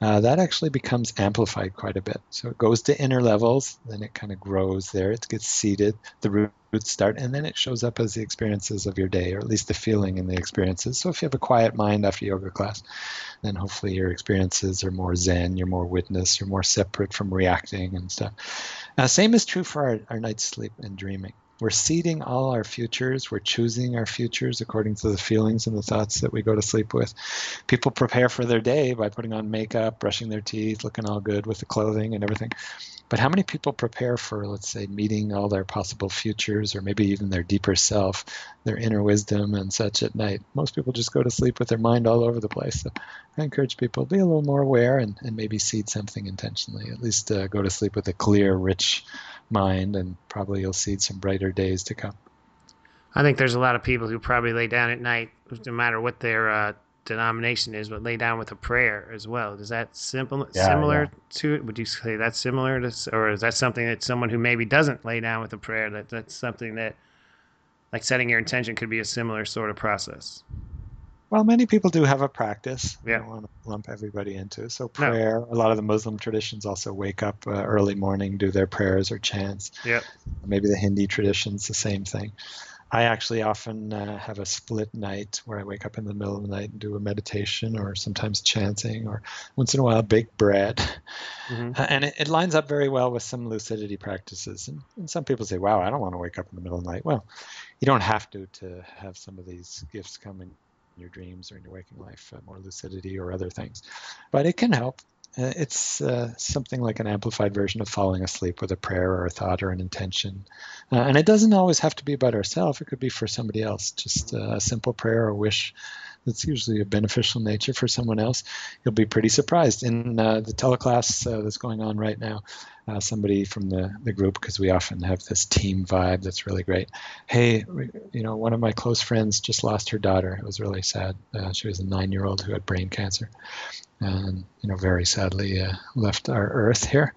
Speaker 2: uh, that actually becomes amplified quite a bit. So it goes to inner levels, then it kind of grows there, it gets seated, the roots start, and then it shows up as the experiences of your day, or at least the feeling in the experiences. So if you have a quiet mind after yoga class, then hopefully your experiences are more zen, you're more witness, you're more separate from reacting and stuff. Uh, same is true for our, our night's sleep and dreaming. We're seeding all our futures. We're choosing our futures according to the feelings and the thoughts that we go to sleep with. People prepare for their day by putting on makeup, brushing their teeth, looking all good with the clothing and everything. But how many people prepare for, let's say, meeting all their possible futures or maybe even their deeper self, their inner wisdom and such at night? Most people just go to sleep with their mind all over the place. So I encourage people to be a little more aware and, and maybe seed something intentionally. At least uh, go to sleep with a clear, rich, mind, and probably you'll see some brighter days to come.
Speaker 1: I think there's a lot of people who probably lay down at night, no matter what their uh, denomination is, but lay down with a prayer as well. Is that simple, yeah, similar yeah. to it? Would you say that's similar to, or is that something that someone who maybe doesn't lay down with a prayer that that's something that, like setting your intention, could be a similar sort of process?
Speaker 2: Well, many people do have a practice.
Speaker 1: Yeah.
Speaker 2: I don't want to lump everybody into. So prayer. No. A lot of the Muslim traditions also wake up uh, early morning, do their prayers or chants.
Speaker 1: Yeah.
Speaker 2: Maybe the Hindi traditions, the same thing. I actually often uh, have a split night where I wake up in the middle of the night and do a meditation or sometimes chanting or once in a while bake bread. Mm-hmm. Uh, and it, it, lines up very well with some lucidity practices. And, and, some people say, wow, I don't want to wake up in the middle of the night. Well, you don't have to to have some of these gifts come in your dreams or in your waking life, uh, more lucidity or other things. But it can help. Uh, it's uh, something like an amplified version of falling asleep with a prayer or a thought or an intention. Uh, and it doesn't always have to be about ourselves, it could be for somebody else. Just uh, a simple prayer or wish that's usually a beneficial nature for someone else. You'll be pretty surprised. In uh, the teleclass that's going on right now, uh, somebody from the, the group because we often have this team vibe that's really great. Hey, you know, one of my close friends just lost her daughter. It was really sad. Uh, she was a nine year old who had brain cancer and, you know, very sadly uh, left our earth here.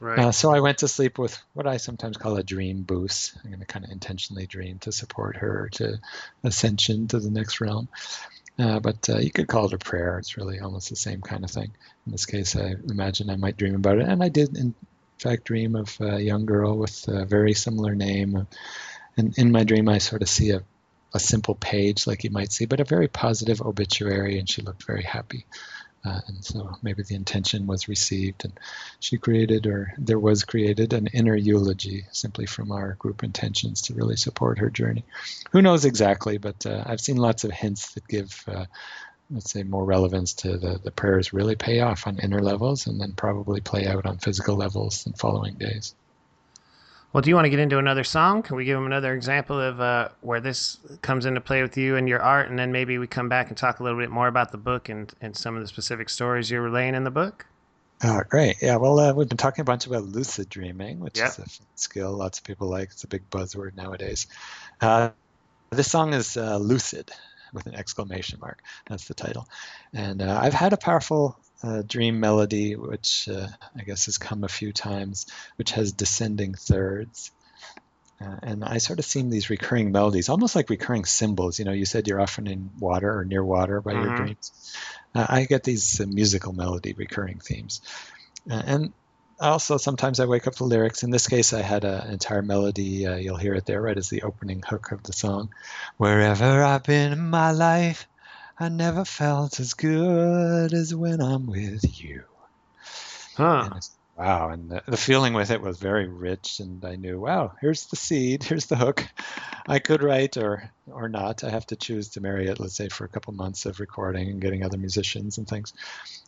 Speaker 1: Right.
Speaker 2: Uh, so I went to sleep with what I sometimes call a dream boost. I'm going to kind of intentionally dream to support her to ascension to the next realm. Uh, but uh, you could call it a prayer. It's really almost the same kind of thing. In this case, I imagine I might dream about it. And I did, in fact, dream of a young girl with a very similar name. And in my dream, I sort of see a, a simple page like you might see, but a very positive obituary, and she looked very happy. Uh, and so maybe the intention was received, and she created, or there was created, an inner eulogy simply from our group intentions to really support her journey. Who knows exactly, but uh, I've seen lots of hints that give, uh, let's say, more relevance to the, the prayers really pay off on inner levels and then probably play out on physical levels in following days.
Speaker 1: Well, do you want to get into another song? Can we give them another example of uh, where this comes into play with you and your art, and then maybe we come back and talk a little bit more about the book and, and some of the specific stories you're relaying in the book?
Speaker 2: Oh, great. Yeah, well, uh, we've been talking a bunch about lucid dreaming, which
Speaker 1: Yep.
Speaker 2: is a skill lots of people like. It's a big buzzword nowadays. Uh, this song is uh, Lucid with an exclamation mark. That's the title. And uh, I've had a powerful uh, dream melody, which uh, I guess has come a few times, which has descending thirds. Uh, and I sort of seem these recurring melodies, almost like recurring symbols. You know, you said you're often in water or near water by your
Speaker 1: Mhm.
Speaker 2: dreams. Uh, I get these uh, musical melody recurring themes. Uh, and also sometimes I wake up to lyrics. In this case, I had a- an entire melody. Uh, you'll hear it there, right as the opening hook of the song. Wherever I've been in my life, I never felt as good as when I'm with you.
Speaker 1: Huh.
Speaker 2: And wow, and the, the feeling with it was very rich, and I knew, wow, here's the seed, [LAUGHS] here's the hook. I could write or or not. I have to choose to marry it, let's say, for a couple months of recording and getting other musicians and things,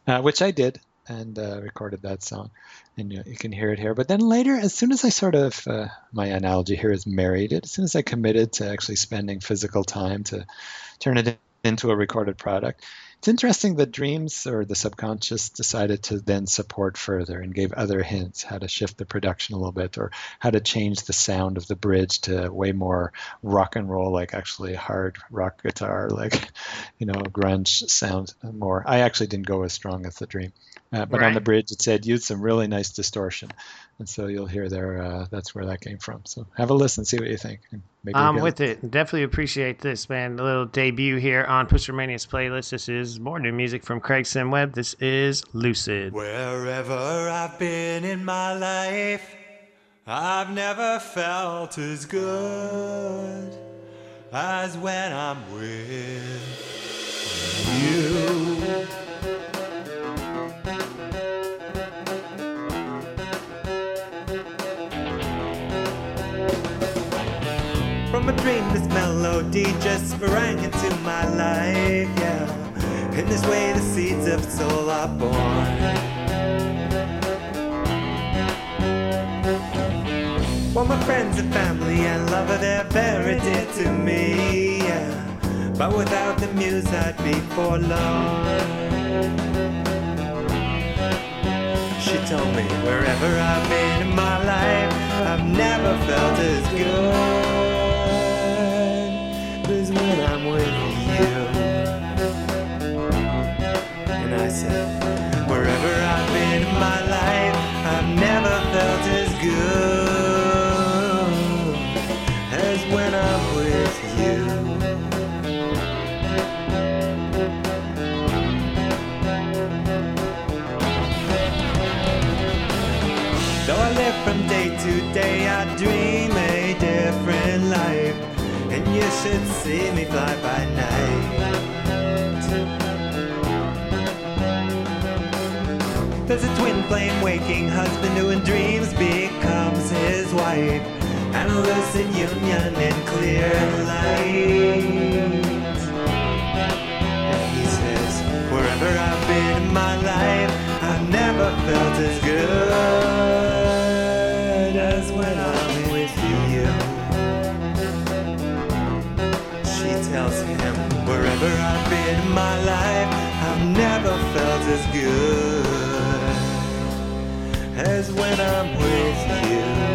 Speaker 2: uh, which I did and uh, recorded that song, and you, you can hear it here. But then later, as soon as I sort of, uh, my analogy here is married it. As soon as I committed to actually spending physical time to turn it into a recorded product, it's interesting that dreams or the subconscious decided to then support further and gave other hints how to shift the production a little bit or how to change the sound of the bridge to way more rock and roll, like actually hard rock guitar, like, [LAUGHS] you know, grunge sound more. I actually didn't go as strong as the dream. Uh, but on the bridge, it said use some really nice distortion. And so you'll hear there, uh, that's where that came from. So have a listen, see what you think. and Maybe
Speaker 1: I'm with
Speaker 2: get-
Speaker 1: it. Definitely appreciate this, man. A little debut here on Pusher Mania's playlist. This is more new music from Craig Sim Webb. This is Lucid.
Speaker 3: Wherever I've been in my life, I've never felt as good as when I'm with you. Dream, this melody just sprang into my life, yeah. In this way, the seeds of soul are born. Well, my friends and family and lover, they're very dear to me, yeah. But without the muse, I'd be forlorn. She told me wherever I've been in my life, I've never felt as good with you. And I said, wherever I've been in my life, I've never felt as good as when I'm with you. Though I live from day to day, I dream a different life. You should see me fly by night. There's a twin flame waking husband who in dreams becomes his wife. And a lucid union in clear light. And he says, wherever I've been in my life, I've never felt as good Wherever I've been in my life, I've never felt as good as when I'm with you.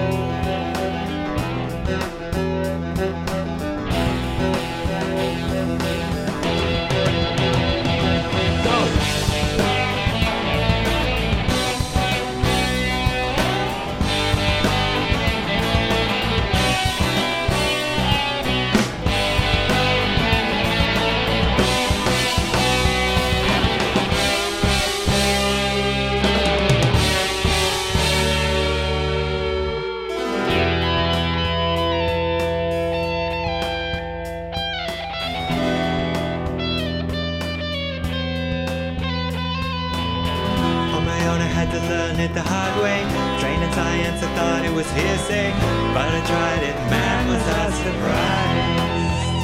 Speaker 3: To learn it the hard way. Trained in science, I thought it was hearsay. But I tried it, man, was I surprised.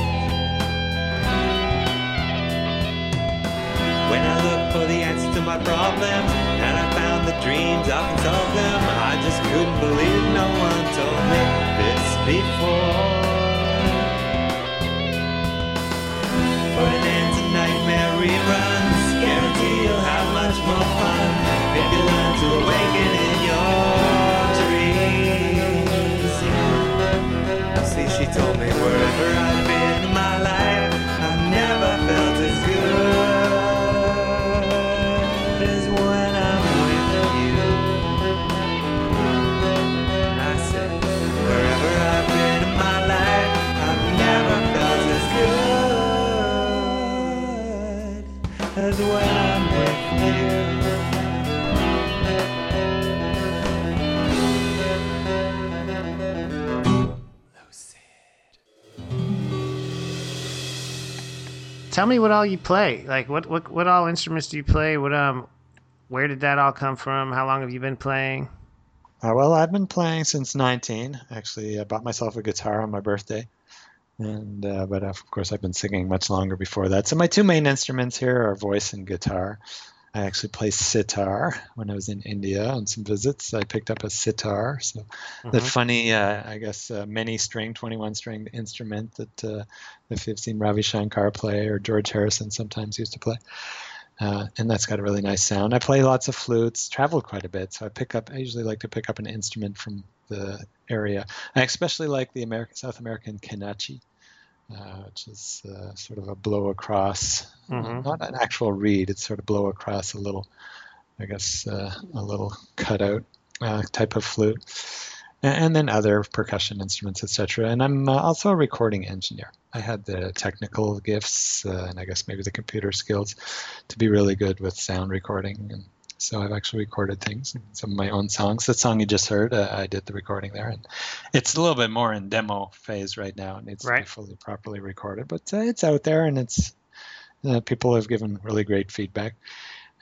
Speaker 3: When I looked for the answer to my problems, and I found the dreams, I can solve them. I just couldn't believe no one told me this before. Put an end to nightmare reruns. Much more fun if you learn to awaken in your dreams. See, she told me wherever I've been in my life, I've never felt as good as when I'm with you. I said, wherever I've been in my life, I've never felt as good as when
Speaker 1: Tell me what all you play. Like what what what all instruments do you play? What um where did that all come from? How long have you been playing?
Speaker 2: Uh, well, I've been playing since 19. Actually, I bought myself a guitar on my birthday, and uh, but of course I've been singing much longer before that. So my two main instruments here are voice and guitar. I actually play sitar. When I was in India on some visits, I picked up a sitar. So the
Speaker 1: Mhm.
Speaker 2: funny, uh, I guess, uh, many string, 21 string instrument that uh, if you've seen Ravi Shankar play or George Harrison sometimes used to play. Uh, and that's got a really nice sound. I play lots of flutes, travel quite a bit, so I pick up. I usually like to pick up an instrument from the area. I especially like the American, South American kenachi, which is uh, sort of a blow across,
Speaker 1: Mhm.
Speaker 2: not an actual reed. It's sort of blow across a little, I guess, uh, a little cutout uh, type of flute, and then other percussion instruments, etc. And I'm uh, also a recording engineer. I had the technical gifts uh, and I guess maybe the computer skills to be really good with sound recording. And so I've actually recorded things, some of my own songs. The song you just heard, uh, I did the recording there, and it's a little bit more in demo phase right now. It needs to be fully properly recorded, but uh, it's out there, and it's uh, people have given really great feedback.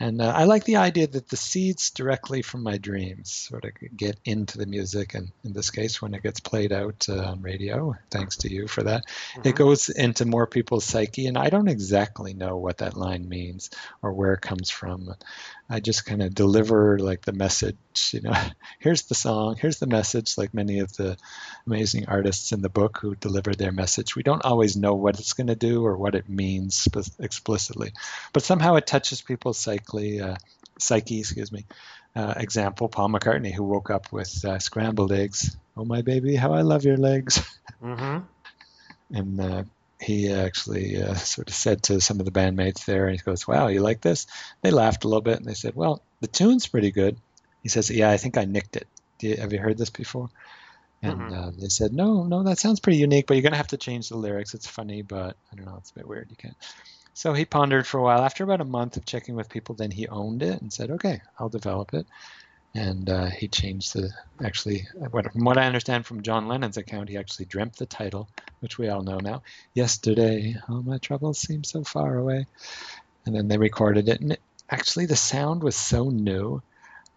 Speaker 2: And uh, I like the idea that the seeds directly from my dreams sort of get into the music. And in this case, when it gets played out uh, on radio, thanks to you for that, it
Speaker 1: Mhm.
Speaker 2: goes into more people's psyche. And I don't exactly know what that line means or where it comes from. I just kind of deliver like the message, you know, [LAUGHS] here's the song, here's the message, like many of the amazing artists in the book who deliver their message. We don't always know what it's going to do or what it means explicitly, but somehow it touches people's psyche, uh, psyche, excuse me. Uh, example, Paul McCartney, who woke up with uh, scrambled eggs. Oh, my baby, how I love your legs.
Speaker 1: Mhm. [LAUGHS]
Speaker 2: And uh, he actually uh, sort of said to some of the bandmates there, and he goes, Wow, you like this? They laughed a little bit and they said, Well, the tune's pretty good. He says, Yeah, I think I nicked it. Do you, have you heard this before? And
Speaker 1: Mhm.
Speaker 2: uh, they said, No, no, that sounds pretty unique, but you're going to have to change the lyrics. It's funny, but I don't know, it's a bit weird. You can't. So he pondered for a while. After about a month of checking with people, then he owned it and said, Okay, I'll develop it. And uh, he changed the, actually, from what I understand from John Lennon's account, he actually dreamt the title, which we all know now. Yesterday, all my troubles seem so far away. And then they recorded it. And it, actually, the sound was so new,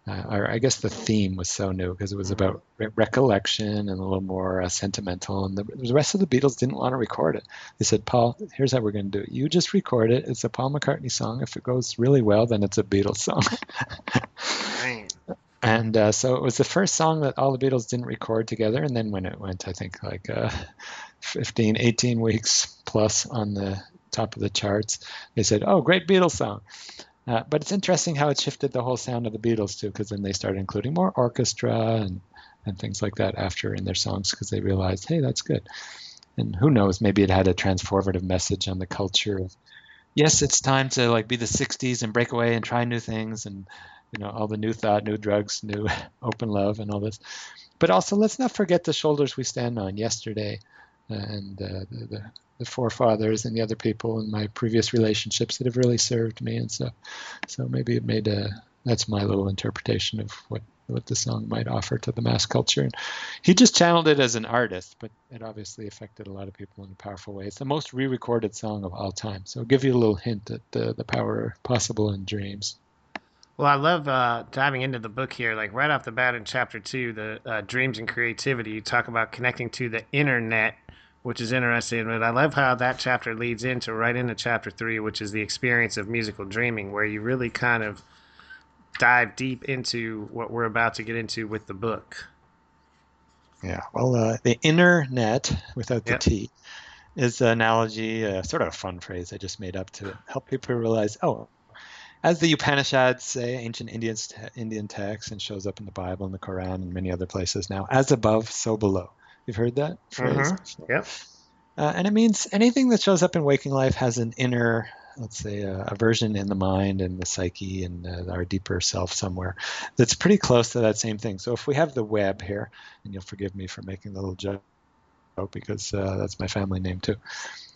Speaker 2: uh, or I guess the theme was so new because it was
Speaker 1: Mhm.
Speaker 2: about re- recollection and a little more uh, sentimental. And the, the rest of the Beatles didn't want to record it. They said, Paul, here's how we're going to do it. You just record it. It's a Paul McCartney song. If it goes really well, then it's a Beatles song. [LAUGHS] And uh, so it was the first song that all the Beatles didn't record together. And then when it went, I think like uh, [LAUGHS] 15, 18 weeks plus on the top of the charts, they said, oh, great Beatles song. Uh, but it's interesting how it shifted the whole sound of the Beatles too, because then they started including more orchestra and, and things like that after in their songs because they realized, hey, that's good. And who knows, maybe it had a transformative message on the culture of, yes, it's time to like be the 60s and break away and try new things and you know all the new thought new drugs new [LAUGHS] open love and all this but also let's not forget the shoulders we stand on yesterday and uh, the, the, the forefathers and the other people in my previous relationships that have really served me. And so so maybe it made a that's my little interpretation of what what the song might offer to the mass culture. And he just channeled it as an artist but it obviously affected a lot of people in a powerful way. It's the most re-recorded song of all time. So I'll give you a little hint at the, the power possible in dreams.
Speaker 1: Well, I love uh, diving into the book here. Like right off the bat in chapter two, the uh, dreams and creativity, you talk about connecting to the internet, which is interesting. But I love how that chapter leads into right into chapter three, which is the experience of musical dreaming, where you really kind of dive deep into what we're about to get into with the book.
Speaker 2: Yeah, well, uh, the internet without the
Speaker 1: Yep.
Speaker 2: T is an analogy, uh, sort of a fun phrase I just made up to help people realize, oh, as the Upanishads say, ancient Indian, Indian text, and shows up in the Bible and the Quran and many other places now, as above, so below. You've heard that phrase?
Speaker 1: Yep.
Speaker 2: Uh, and it means anything that shows up in waking life has an inner, let's say, uh, a version in the mind and the psyche and uh, our deeper self somewhere that's pretty close to that same thing. So if we have the web here, and you'll forgive me for making the little joke because uh, that's my family name too.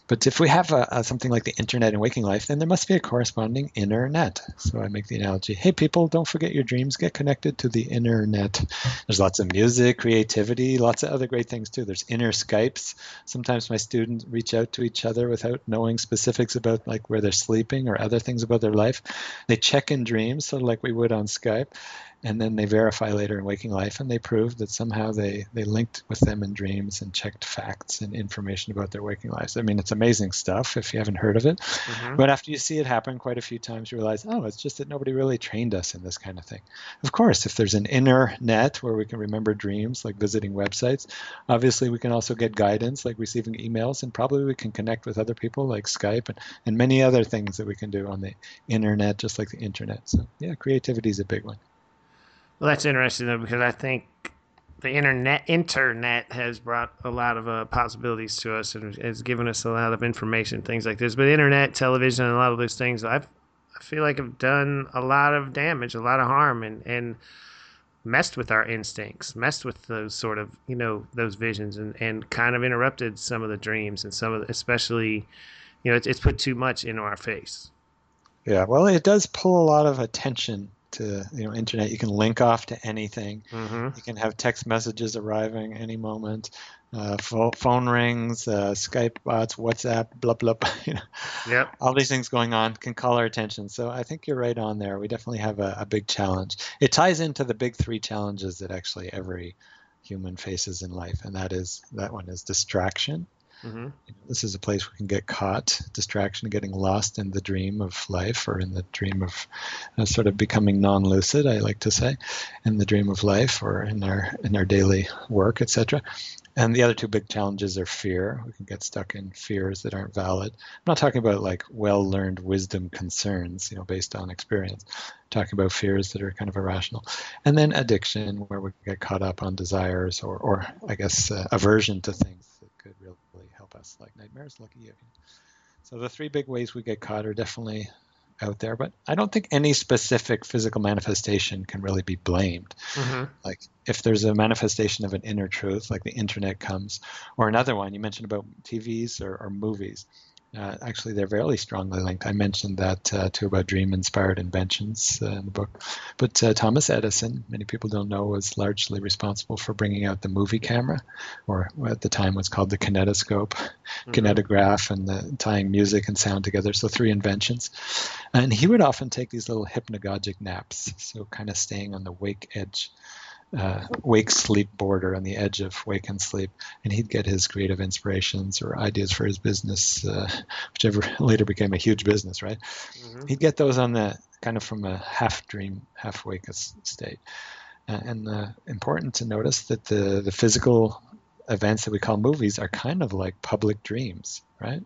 Speaker 2: But if we have a, a, something like the internet in waking life, then there must be a corresponding inner net. So I make the analogy hey, people, don't forget your dreams. Get connected to the internet. There's lots of music, creativity, lots of other great things too. There's inner Skypes. Sometimes my students reach out to each other without knowing specifics about like where they're sleeping or other things about their life. They check in dreams, sort of like we would on Skype and then they verify later in waking life and they prove that somehow they they linked with them in dreams and checked facts and information about their waking lives. I mean it's amazing stuff if you haven't heard of it.
Speaker 1: Mhm.
Speaker 2: but after you see it happen quite a few times you realize oh it's just that nobody really trained us in this kind of thing. Of course if there's an inner net where we can remember dreams like visiting websites obviously we can also get guidance like receiving emails and probably we can connect with other people like skype and, and many other things that we can do on the internet just like the internet. So yeah creativity is a big one
Speaker 1: Well, that's interesting though because I think the internet internet has brought a lot of uh, possibilities to us and has given us a lot of information, things like this. But internet, television, and a lot of those things, I've I feel like have done a lot of damage, a lot of harm, and and messed with our instincts, messed with those sort of you know those visions, and and kind of interrupted some of the dreams and some of the, especially, you know, it's, it's put too much into our face.
Speaker 2: Yeah, well, it does pull a lot of attention to you know internet. You can link off to anything.
Speaker 1: Mm-hmm.
Speaker 2: You can have text messages arriving any moment. Uh, pho- phone rings, uh, Skype bots, WhatsApp, blah blah. blah [LAUGHS] you know,
Speaker 1: Yep.
Speaker 2: all these things going on can call our attention. So I think you're right on there. We definitely have a, a big challenge. It ties into the big three challenges that actually every human faces in life, and that is that one is distraction.
Speaker 1: Mm-hmm.
Speaker 2: This is a place we can get caught, distraction, getting lost in the dream of life or in the dream of uh, sort of becoming non-lucid, I like to say, in the dream of life or in our in our daily work, etc. And the other two big challenges are fear. We can get stuck in fears that aren't valid. I'm not talking about like well-learned wisdom concerns, you know, based on experience. I'm talking about fears that are kind of irrational. And then addiction, where we get caught up on desires or, or I guess, uh, aversion to things that could really help us, like nightmares. Lucky you. So the three big ways we get caught are definitely out there, but I don't think any specific physical manifestation can really be blamed.
Speaker 1: Mm-hmm.
Speaker 2: Like if there's a manifestation of an inner truth, like the internet comes, or another one you mentioned about TVs or, or movies. Uh, actually, they're very strongly linked. I mentioned that uh, too about dream-inspired inventions uh, in the book. But uh, Thomas Edison, many people don't know, was largely responsible for bringing out the movie camera, or at the time was called the kinetoscope, kinetograph, and the tying music and sound together. So three inventions. And he would often take these little hypnagogic naps, so kind of staying on the wake edge uh, wake sleep border on the edge of wake and sleep, and he'd get his creative inspirations or ideas for his business, uh, whichever [LAUGHS] later became a huge business, right?
Speaker 1: Mm-hmm.
Speaker 2: He'd get those on the kind of from a half dream, half wake state. Uh, and uh, important to notice that the the physical events that we call movies are kind of like public dreams, right?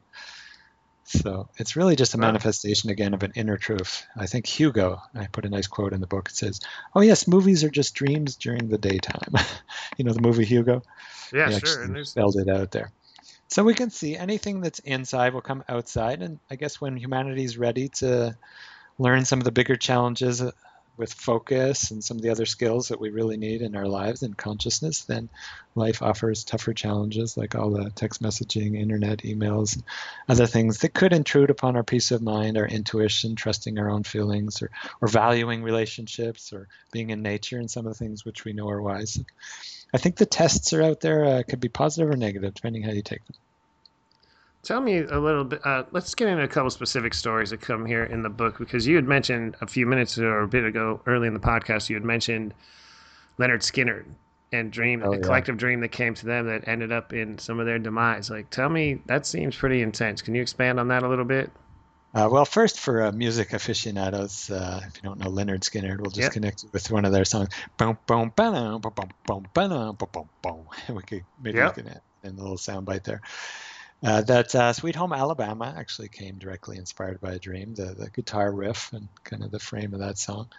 Speaker 2: So it's really just a manifestation again of an inner truth. I think Hugo, I put a nice quote in the book. It says, "Oh yes, movies are just dreams during the daytime." [LAUGHS] you know the movie Hugo.
Speaker 1: Yeah,
Speaker 2: He
Speaker 1: sure. And there's
Speaker 2: spelled it out there. So we can see anything that's inside will come outside, and I guess when humanity's ready to learn some of the bigger challenges with focus and some of the other skills that we really need in our lives and consciousness, then life offers tougher challenges like all the text messaging, internet, emails, other things that could intrude upon our peace of mind, our intuition, trusting our own feelings, or, or valuing relationships, or being in nature, and some of the things which we know are wise. I think the tests are out there, uh, could be positive or negative, depending how you take them.
Speaker 1: Tell me a little bit. Uh, let's get into a couple specific stories that come here in the book because you had mentioned a few minutes or a bit ago, early in the podcast, you had mentioned Lynyrd Skynyrd and dream,
Speaker 2: Oh,
Speaker 1: the
Speaker 2: yeah.
Speaker 1: collective dream that came to them that ended up in some of their demise. Like, tell me, that seems pretty intense. Can you expand on that a little bit?
Speaker 2: Uh, well, first for uh, music aficionados, uh, if you don't know Lynyrd Skynyrd, we'll just
Speaker 1: Yep.
Speaker 2: connect you with one of their songs. Boom, boom, ba- boom, boom, ba-dum, ba- boom, boom. We could maybe
Speaker 1: Yep.
Speaker 2: we can add in a little sound bite there. Uh, that uh, Sweet Home Alabama actually came directly inspired by a dream, the, the guitar riff and kind of the frame of that song.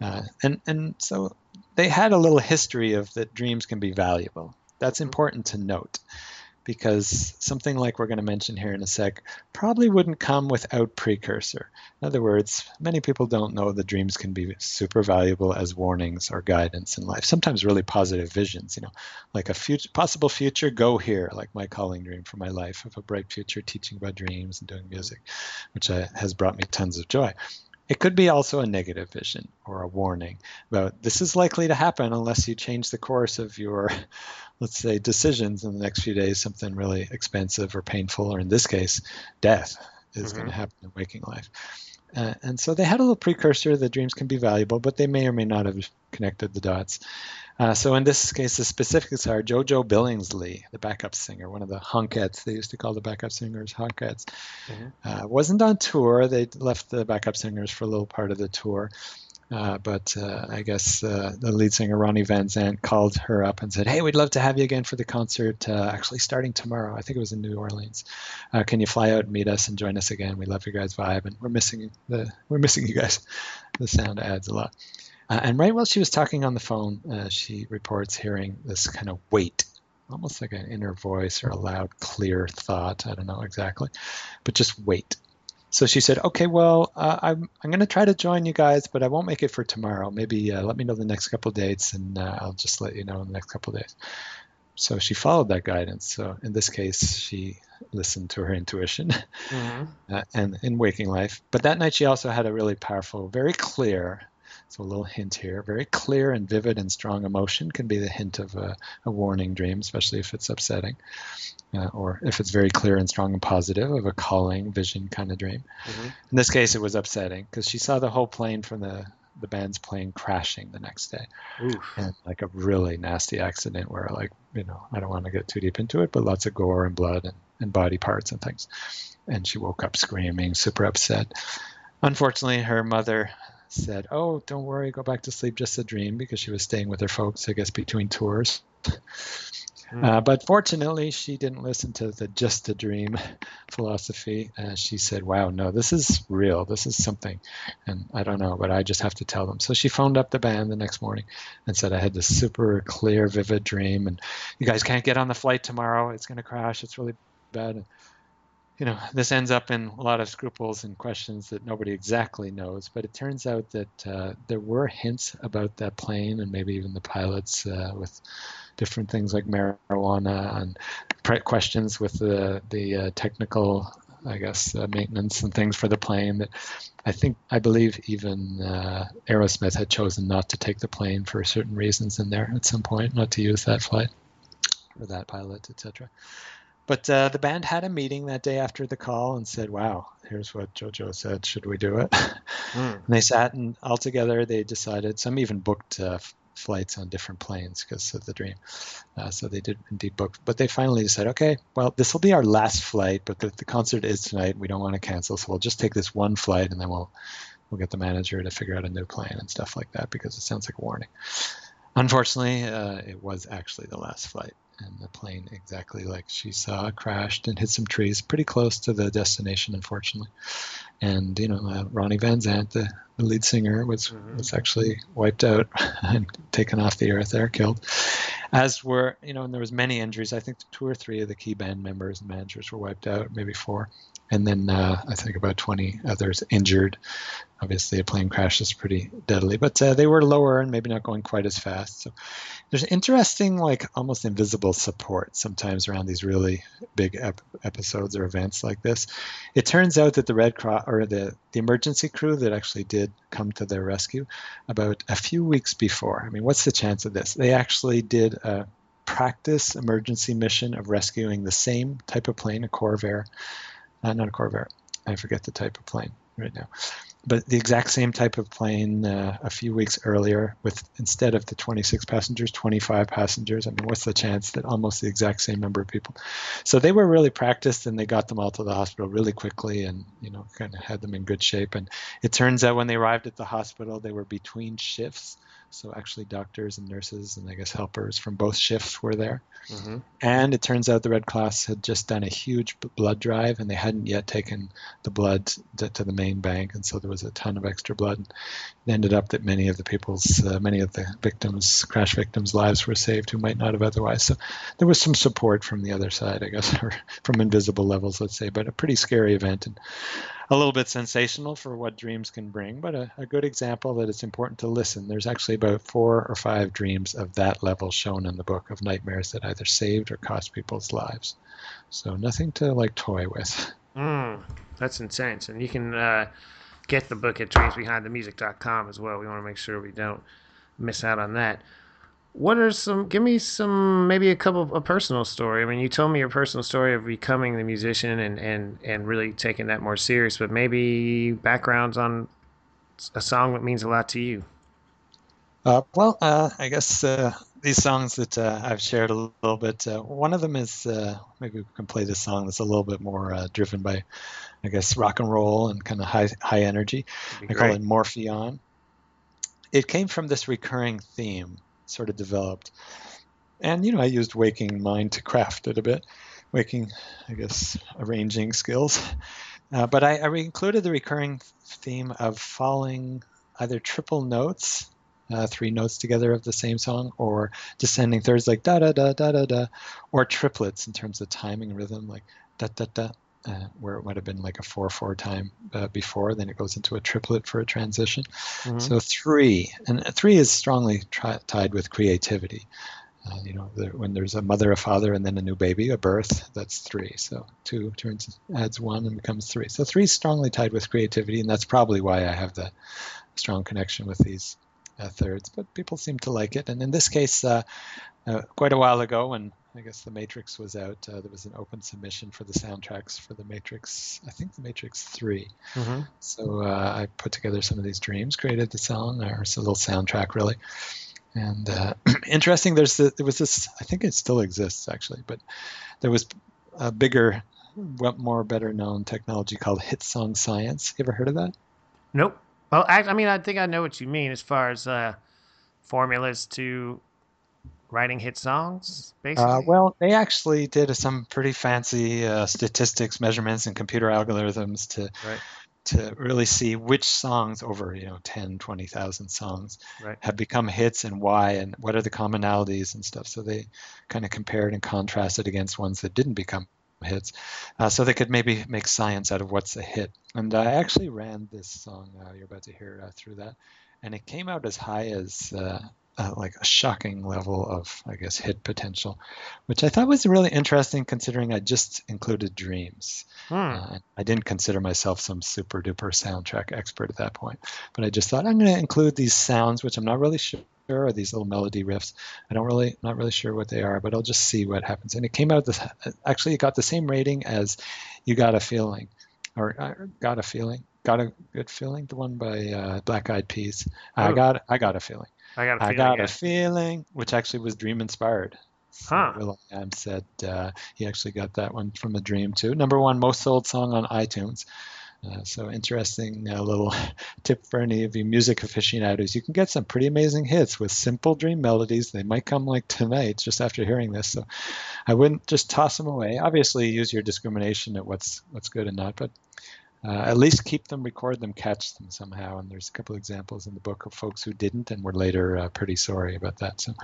Speaker 2: Uh, and, and so they had a little history of that dreams can be valuable. That's important to note because something like we're going to mention here in a sec probably wouldn't come without precursor. In other words, many people don't know that dreams can be super valuable as warnings or guidance in life. Sometimes really positive visions, you know, like a future, possible future, go here, like my calling dream for my life of a bright future teaching about dreams and doing music, which uh, has brought me tons of joy. It could be also a negative vision or a warning about this is likely to happen unless you change the course of your, [LAUGHS] let's say, decisions in the next few days. Something really expensive or painful, or in this case, death is going
Speaker 1: Mhm.
Speaker 2: to happen in waking life. Uh, and so they had a little precursor that dreams can be valuable, but they may or may not have connected the dots. Uh, so in this case, the specifics are Jojo Billingsley, the backup singer, one of the honkettes. They used to call the backup singers honkettes.
Speaker 1: Mhm.
Speaker 2: Uh, wasn't on tour. They left the backup singers for a little part of the tour. Uh, but uh, I guess uh, the lead singer Ronnie Van Zant called her up and said, "Hey, we'd love to have you again for the concert. Uh, actually, starting tomorrow. I think it was in New Orleans. Uh, can you fly out and meet us and join us again? We love your guys' vibe, and we're missing the we're missing you guys. [LAUGHS] The sound adds a lot." Uh, and right while she was talking on the phone, she reports hearing this kind of weight, almost like an inner voice or a loud, clear thought. I don't know exactly, but just wait. So she said, "Okay, well, uh, I'm I'm going to try to join you guys, but I won't make it for tomorrow. Maybe uh, let me know the next couple dates, and uh, I'll just let you know in the next couple days." So she followed that guidance. So in this case, she listened to her intuition [LAUGHS]
Speaker 1: Mhm.
Speaker 2: uh, and in waking life. But that night, she also had a really powerful, very clear. So a little hint here: very clear and vivid and strong emotion can be the hint of a, a warning dream, especially if it's upsetting, uh, or if it's very clear and strong and positive of a calling vision kind of dream.
Speaker 1: Mhm.
Speaker 2: In this case, it was upsetting because she saw the whole plane from the the band's plane crashing the next day
Speaker 1: Oof.
Speaker 2: and like a really nasty accident where like you know i don't want to get too deep into it but lots of gore and blood and, and body parts and things and she woke up screaming super upset unfortunately her mother said oh don't worry go back to sleep just a dream because she was staying with her folks i guess between tours
Speaker 1: Hmm.
Speaker 2: uh, but fortunately, she didn't listen to the just a dream philosophy. Uh, she said, Wow, no, this is real. This is something. And I don't know, but I just have to tell them. So she phoned up the band the next morning and said, I had this super clear, vivid dream, and you guys can't get on the flight tomorrow. It's going to crash. It's really bad. You know, this ends up in a lot of scruples and questions that nobody exactly knows. But it turns out that uh, there were hints about that plane and maybe even the pilots uh, with different things like marijuana and questions with the the uh, technical, I guess, uh, maintenance and things for the plane. That I think I believe even uh, Aerosmith had chosen not to take the plane for certain reasons in there at some point, not to use that flight or that pilot, etc. But uh, the band had a meeting that day after the call and said, "Wow, here's what JoJo said. Should we do it?"
Speaker 1: Mm.
Speaker 2: And they sat and all together they decided. Some even booked uh, f- flights on different planes because of the dream. Uh, so they did indeed book. But they finally decided, okay, well, this will be our last flight, but the, the concert is tonight. We don't want to cancel, so we'll just take this one flight and then we'll we'll get the manager to figure out a new plan and stuff like that because it sounds like a warning. Unfortunately, uh, it was actually the last flight. And the plane, exactly like she saw, crashed and hit some trees pretty close to the destination, unfortunately and you know uh, Ronnie Van Zant, the, the lead singer, was
Speaker 1: Mhm.
Speaker 2: was actually wiped out [LAUGHS] and taken off the earth there, killed. As were you know, and there was many injuries. I think two or three of the key band members and managers were wiped out, maybe four, and then uh, I think about 20 others injured. Obviously, a plane crash is pretty deadly, but uh, they were lower and maybe not going quite as fast. So there's interesting, like almost invisible support sometimes around these really big ep- episodes or events like this. It turns out that the Red Cross or the, the emergency crew that actually did come to their rescue about a few weeks before. I mean, what's the chance of this? They actually did a practice emergency mission of rescuing the same type of plane, a Corvair, uh, not a Corvair, I forget the type of plane right now, but the exact same type of plane uh, a few weeks earlier with instead of the 26 passengers 25 passengers. I mean what's the chance that almost the exact same number of people? So they were really practiced and they got them all to the hospital really quickly and you know kind of had them in good shape. And it turns out when they arrived at the hospital they were between shifts so actually, doctors and nurses and I guess helpers from both shifts were there. Mm-hmm. And it turns out the Red Cross had just done a huge blood drive, and they hadn't yet taken the blood to, to the main bank, and so there was a ton of extra blood. It ended up that many of the people's, uh, many of the victims, crash victims' lives were saved who might not have otherwise. So there was some support from the other side, I guess, [LAUGHS] or from invisible levels, let's say, but a pretty scary event. And a little bit sensational for what dreams can bring, but a, a, good example that it's important to listen. There's actually about four or five dreams of that level shown in the book of nightmares that either saved or cost people's lives. So nothing to like toy with.
Speaker 1: Mm, that's intense. And you can uh, get the book at dreamsbehindthemusic.com as well. We want to make sure we don't miss out on that. What are some give me some maybe a couple of a personal story. I mean you told me your personal story of becoming the musician and and and really taking that more serious but maybe backgrounds on a song that means a lot to you.
Speaker 2: Uh, well uh, i guess uh, these songs that uh, i've shared a little bit uh, one of them is uh, maybe we can play this song that's a little bit more driven by i guess rock and roll and kind of high high energy i call it morpheon it came from this recurring theme sort of developed. And, you know, I used waking mind to craft it a bit, waking, I guess, arranging skills. [LAUGHS] Uh, but I, I, included the recurring theme of falling either triple notes, uh, three notes together of the same song, or descending thirds like da da da da da da, or triplets in terms of timing rhythm, like da da da uh, where it might have been like a 4-4 time uh, before, then it goes into a triplet for a transition. Mm-hmm. So three, and three is strongly tri- tied with creativity. Uh, you know, the, when there's a mother, a father, and then a new baby, a birth, that's three. So two turns adds one and becomes three. So three is strongly tied with creativity, and that's probably why I have the strong connection with these thirds. But people seem to like it, and in this case, uh, uh, quite a while ago, when I guess the Matrix was out. Uh, there was an open submission for the soundtracks for the Matrix. I think the Matrix 3 mm-hmm. So uh, I put together some of these dreams, created the song, or it's a little soundtrack really. And uh, [CLEARS THROAT] interesting, there's the, there was this. I think it still exists actually, but there was a bigger, more better known technology called Hit Song Science. You ever heard of that?
Speaker 1: Nope. Well, I, I mean, I think I know what you mean as far as uh, formulas to writing hit songs, uh, basically?
Speaker 2: Uh, well, they actually did some pretty fancy uh, statistics, measurements, and computer algorithms to right. to really see which songs over you know 10, 20,000 songs right. have become hits and why, and what are the commonalities and stuff. So they kind of compared and contrasted against ones that didn't become hits, uh, so they could maybe make science out of what's a hit. And I actually ran this song uh, you're about to hear uh, through that, and it came out as high as uh, like a shocking level of, I guess, hit potential, which I thought was really interesting considering I just included dreams. Hmm. Uh, I didn't consider myself some super duper soundtrack expert at that point, but I just thought I'm going to include these sounds, which I'm not really sure are these little melody riffs. I don't really, not really sure what they are, but I'll just see what happens. And it came out this, actually, it got the same rating as You Got a Feeling, or uh, Got a Feeling, Got a Good Feeling, the one by uh, Black Eyed Peas. Oh. I got, I got a feeling.
Speaker 1: I got a feeling.
Speaker 2: I got a feeling, which actually was dream inspired. So huh. will.i.am said uh, he actually got that one from a dream too. Number one most sold song on iTunes. Uh, so interesting uh, little [LAUGHS] tip for any of you music aficionados. You can get some pretty amazing hits with simple dream melodies. They might come like tonight, just after hearing this. So I wouldn't just toss them away. Obviously, use your discrimination at what's what's good and not, but uh, at least keep them, record them, catch them somehow. And there's a couple examples in the book of folks who didn't and were later uh, pretty sorry about that. So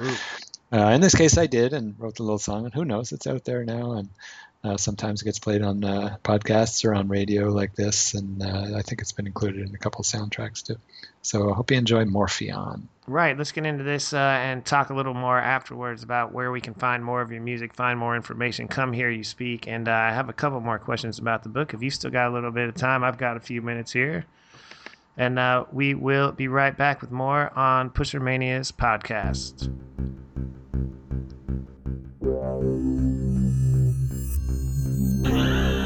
Speaker 2: uh, in this case, I did and wrote the little song. And who knows, it's out there now. And uh, sometimes it gets played on uh, podcasts or on radio like this. And uh, I think it's been included in a couple soundtracks too. So I hope you enjoy Morpheon.
Speaker 1: Right. Let's get into this uh, and talk a little more afterwards about where we can find more of your music, find more information. Come hear you speak. And uh, I have a couple more questions about the book. If you still got a little bit of time, I've got a few minutes here. And uh, we will be right back with more on Pusher Mania's podcast. With the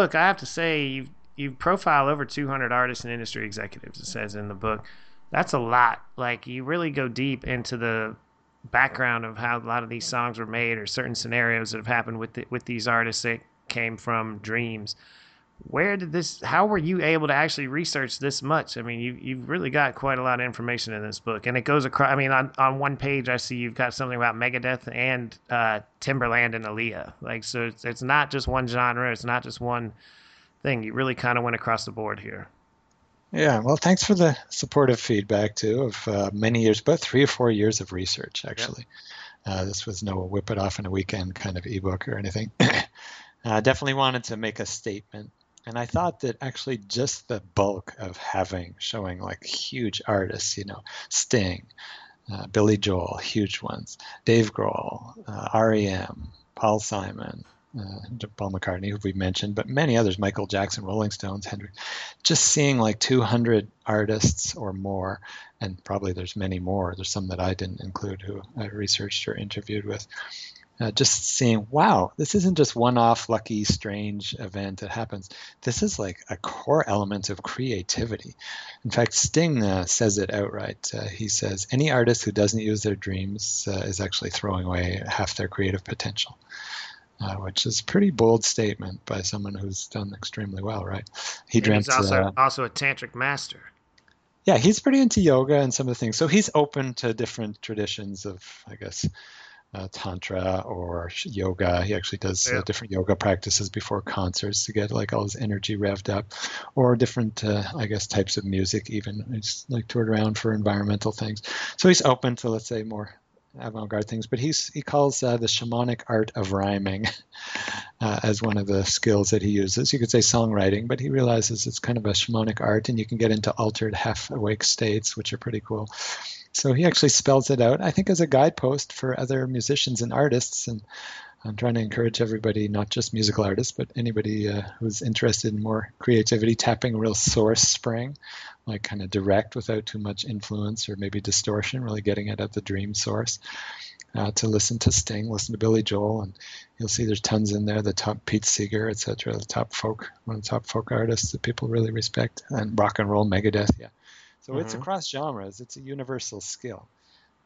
Speaker 1: book, I have to say you you profile over 200 artists and industry executives. It says in the book, that's a lot. Like you really go deep into the background of how a lot of these songs were made, or certain scenarios that have happened with the, with these artists that came from dreams. Where did this? How were you able to actually research this much? I mean, you you've really got quite a lot of information in this book, and it goes across. I mean, on, on one page, I see you've got something about Megadeth and uh, Timberland and Aaliyah. Like, so it's, it's not just one genre. It's not just one thing. You really kind of went across the board here.
Speaker 2: Yeah, well, thanks for the supportive feedback too of uh, many years, but three or four years of research actually. Uh, this was no whip it off in a weekend kind of ebook or anything. [COUGHS] uh, definitely wanted to make a statement, and I thought that actually just the bulk of having showing like huge artists, you know, Sting, uh, Billy Joel, huge ones, Dave Grohl, uh, REM, Paul Simon, uh, Paul McCartney, who we mentioned, but many others, Michael Jackson, Rolling Stones, Hendrix, just seeing like 200 artists or more, and probably there's many more. There's some that I didn't include who I researched or interviewed with. Uh, just seeing, wow, this isn't just one-off, lucky, strange event that happens. This is like a core element of creativity. In fact, Sting uh, says it outright. Uh, he says, any artist who doesn't use their dreams uh, is actually throwing away half their creative potential uh, which is a pretty bold statement by someone who's done extremely well, right?
Speaker 1: He dreamt. He's also uh, also a tantric master.
Speaker 2: Yeah, he's pretty into yoga and some of the things. So he's open to different traditions of, I guess, uh, tantra or yoga. He actually does uh, yeah. uh, different yoga practices before concerts to get like all his energy revved up, or different, uh, I guess, types of music. Even he's like toured around for environmental things. So he's open to, let's say, more avant-garde things, but he's he calls uh, the shamanic art of rhyming [LAUGHS] uh, as one of the skills that he uses. You could say songwriting, but he realizes it's kind of a shamanic art, and you can get into altered half-awake states, which are pretty cool. So he actually spells it out, I think, as a guidepost for other musicians and artists. And I'm trying to encourage everybody, not just musical artists, but anybody uh, who's interested in more creativity, tapping real source spring, like kind of direct without too much influence or maybe distortion, really getting it at the dream source. Uh, to listen to Sting, listen to Billy Joel, and you'll see there's tons in there. The top Pete Seeger, etc. The top folk, one of the top folk artists that people really respect, and rock and roll Megadeth. Yeah, so mm-hmm. it's across genres. It's a universal skill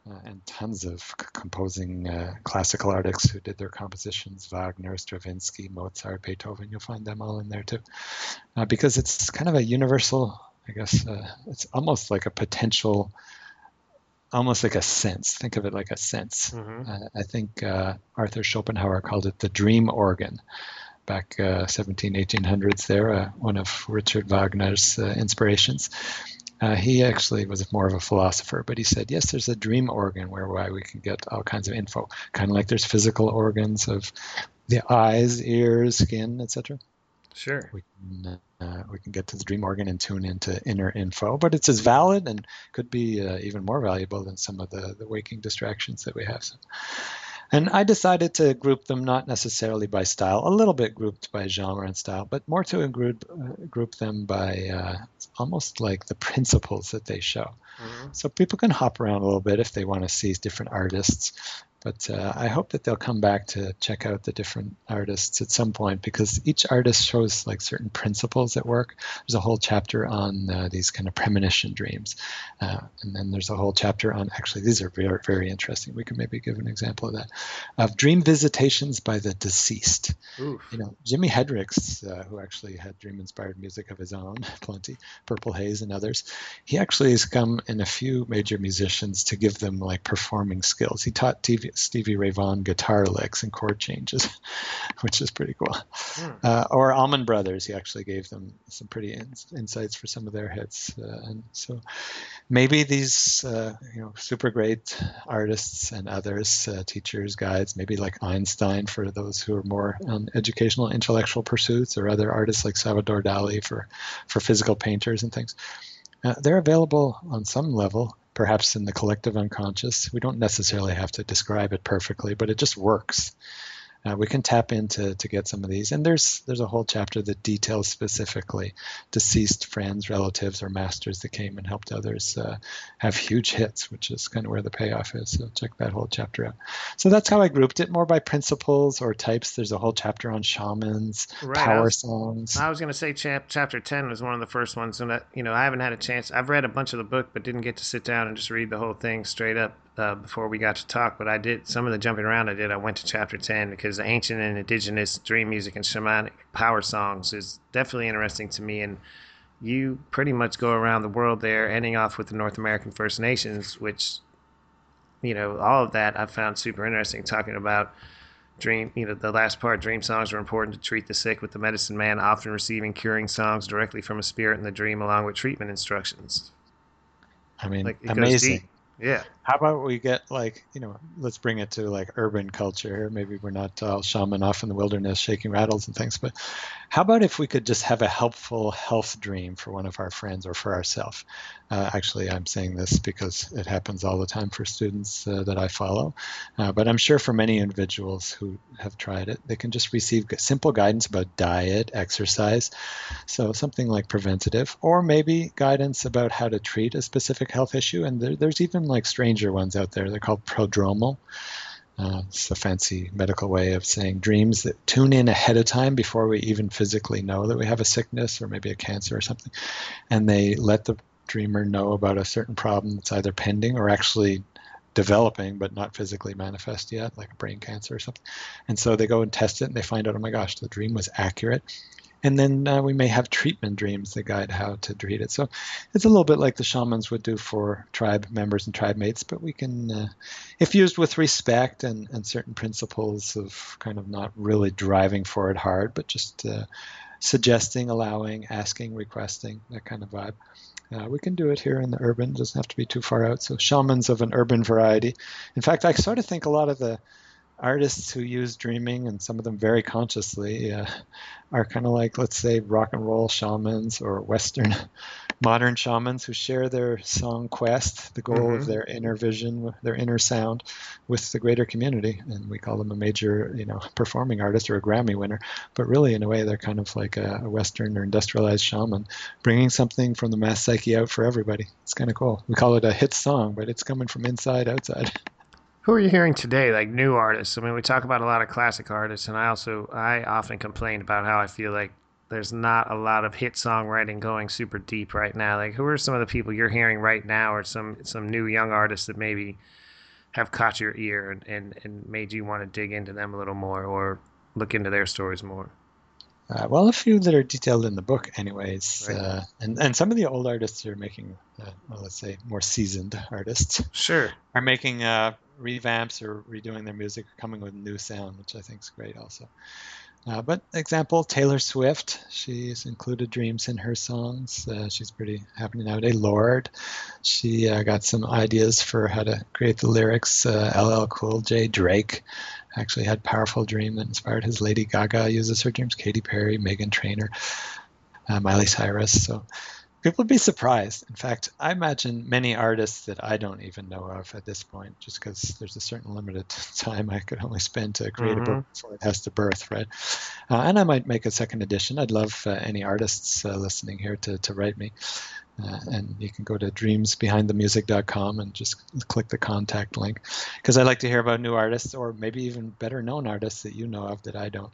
Speaker 2: uh, and tons of c- composing uh, classical artists who did their compositions Wagner, Stravinsky, Mozart, Beethoven. You'll find them all in there too. Uh, because it's kind of a universal I guess uh, it's almost like a potential, almost like a sense. Think of it like a sense.
Speaker 1: Mm-hmm.
Speaker 2: Uh, I think uh, Arthur Schopenhauer called it the dream organ back uh, 17, 1800s there, uh, one of Richard Wagner's uh, inspirations. Uh, he actually was more of a philosopher, but he said, yes, there's a dream organ whereby we can get all kinds of info, kind of like there's physical organs of the eyes, ears, skin, etc.
Speaker 1: Sure.
Speaker 2: We can, uh, we can get to the dream organ and tune into inner info, but it's as valid and could be uh, even more valuable than some of the, the waking distractions that we have. So, and I decided to group them not necessarily by style, a little bit grouped by genre and style, but more to group, uh, group them by uh, almost like the [LAUGHS] principles that they show.
Speaker 1: Mm-hmm.
Speaker 2: So people can hop around a little bit if they want to see different artists. But uh, I hope that they'll come back to check out the different artists at some point because each artist shows like certain principles at work. There's a whole chapter on uh, these kind of premonition dreams, uh, and then there's a whole chapter on actually these are very very interesting. We can maybe give an example of that of dream visitations by the deceased.
Speaker 1: Oof.
Speaker 2: You know, Jimi Hendrix, uh, who actually had dream inspired music of his own, [LAUGHS] plenty, Purple Haze and others, he actually has come in a few major musicians to give them like performing skills. He taught TV, Stevie Ray Vaughan guitar licks and chord changes, [LAUGHS] which is pretty cool.
Speaker 1: Hmm.
Speaker 2: Uh, or Allman Brothers, he actually gave them some pretty ins- insights for some of their hits. Uh, and so maybe these, uh, you know, super great artists and others, uh, teachers, guides, maybe like Einstein for those who are more on educational, intellectual pursuits, or other artists like Salvador Dali for, for physical painters and things. Uh, they're available on some level, perhaps in the collective unconscious. We don't necessarily have to describe it perfectly, but it just works. Uh, we can tap into to get some of these, and there's there's a whole chapter that details specifically deceased friends, relatives, or masters that came and helped others uh, have huge hits, which is kind of where the payoff is. So check that whole chapter out. So that's how I grouped it, more by principles or types. There's a whole chapter on shamans,
Speaker 1: Right, I
Speaker 2: power
Speaker 1: was-
Speaker 2: songs.
Speaker 1: I was going to say chap- chapter 10 was one of the first ones. And, that, you know, I haven't had a chance. I've read a bunch of the book, but didn't get to sit down and just read the whole thing straight up uh, before we got to talk. But I did some of the jumping around I did. I went to chapter 10 because the ancient and indigenous dream music and shamanic power songs is definitely interesting to me. And you pretty much go around the world there, ending off with the North American First Nations, which, you know, all of that I found super interesting, talking about dream you know the last part dream songs are important to treat the sick with the medicine man often receiving curing songs directly from a spirit in the dream along with treatment instructions
Speaker 2: I mean,
Speaker 1: like
Speaker 2: amazing.
Speaker 1: Yeah
Speaker 2: How about we get like, you know, let's bring it to like urban culture. Maybe we're not all shaman off in the wilderness shaking rattles and things, but how about if we could just have a helpful health dream for one of our friends or for ourselves? Uh, actually, I'm saying this because it happens all the time for students uh, that I follow, uh, but I'm sure for many individuals who have tried it, they can just receive simple guidance about diet, exercise, so something like preventative, or maybe guidance about how to treat a specific health issue. And there, there's even like stranger ones out there. They're called prodromal. Uh, it's a fancy medical way of saying dreams that tune in ahead of time before we even physically know that we have a sickness or maybe a cancer or something. And they let the dreamer know about a certain problem that's either pending or actually developing but not physically manifest yet, like a brain cancer or something. And so they go and test it and they find out, oh my gosh, the dream was accurate. And then uh, we may have treatment dreams that guide how to treat it. So it's a little bit like the shamans would do for tribe members and tribe mates, but we can, uh, if used with respect and, and certain principles of kind of not really driving for it hard, but just uh, suggesting, allowing, asking, requesting, that kind of vibe. Uh, we can do it here in the urban. It doesn't have to be too far out. So shamans of an urban variety. In fact, I sort of think a lot of the artists who use dreaming, and some of them very consciously, uh, are kind of like, let's say, rock and roll shamans or Western [LAUGHS] modern shamans who share their song quest, the goal
Speaker 1: Mhm.
Speaker 2: of their inner vision, their inner sound, with the greater community. And we call them a major, you know, performing artist or a Grammy winner. But really, in a way, they're kind of like a, a Western or industrialized shaman, bringing something from the mass psyche out for everybody. It's kind of cool. We call it a hit song, but it's coming from inside outside. [LAUGHS]
Speaker 1: who are you hearing today like new artists i mean we talk about a lot of classic artists and i also i often complain about how i feel like there's not a lot of hit songwriting going super deep right now like who are some of the people you're hearing right now or some some new young artists that maybe have caught your ear and, and, and made you want to dig into them a little more or look into their stories more
Speaker 2: Uh, well, a few that are detailed in the book, anyways.
Speaker 1: Right.
Speaker 2: Uh, and and some of the old artists are making, uh, well, let's say, more seasoned artists
Speaker 1: Sure.
Speaker 2: are making uh, revamps or redoing their music, or coming with new sound, which I think is great, also. Uh, but example, Taylor Swift, she's included dreams in her songs. Uh, she's pretty happy nowadays. Lorde, she uh, got some ideas for how to create the lyrics. Uh, LL Cool J, Drake, actually had powerful dream that inspired his. Lady Gaga uses her dreams. Katy Perry, Meghan Trainor, uh, Miley Cyrus. So people would be surprised. In fact, I imagine many artists that I don't even know of at this point, just because there's a certain limited [LAUGHS] time I could only spend to create a book before it has to birth, right? Uh, and I might make a second edition. I'd love uh, any artists uh, listening here to, to write me. Uh, and you can go to dreamsbehindthemusic.com and just click the contact link because I like to hear about new artists or maybe even better known artists that you know of that I don't.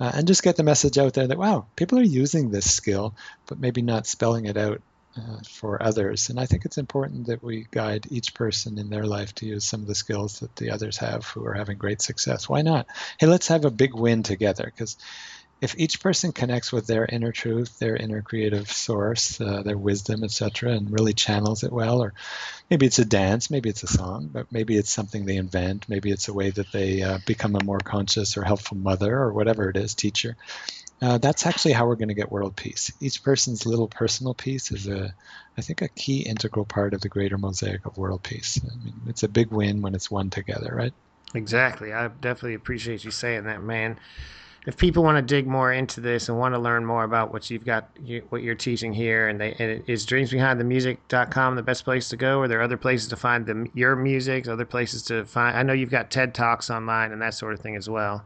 Speaker 2: Uh, and just get the message out there that, wow, people are using this skill, but maybe not spelling it out uh, for others. And I think it's important that we guide each person in their life to use some of the skills that the others have who are having great success. Why not? Hey, let's have a big win together because if each person connects with their inner truth, their inner creative source, uh, their wisdom, etc., and really channels it well, or maybe it's a dance, maybe it's a song, but maybe it's something they invent, maybe it's a way that they uh, become a more conscious or helpful mother or whatever it is, teacher. Uh, that's actually how we're going to get world peace. Each person's little personal piece is a, I think, a key integral part of the greater mosaic of world peace. I mean, it's a big win when it's one together, right?
Speaker 1: Exactly. I definitely appreciate you saying that, man. If people want to dig more into this and want to learn more about what you've got, you, what you're teaching here, and, they, and is dreamsbehindthemusic.com the best place to go? Or are there other places to find the, your music, other places to find? I know you've got TED Talks online and that sort of thing as well.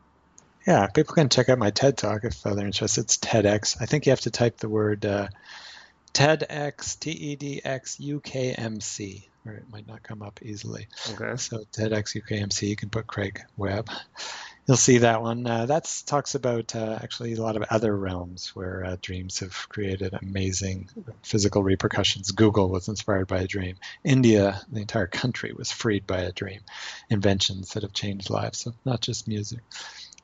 Speaker 2: Yeah, people can check out my TED Talk if they're interested. It's TEDx. I think you have to type the word uh, TEDx, T E D X U K M C, or it might not come up easily.
Speaker 1: Okay.
Speaker 2: So TEDx UKMC, you can put Craig Webb. You'll see that one. Uh, that talks about uh, actually a lot of other realms where uh, dreams have created amazing physical repercussions. Google was inspired by a dream. India, the entire country, was freed by a dream. Inventions that have changed lives, so not just music.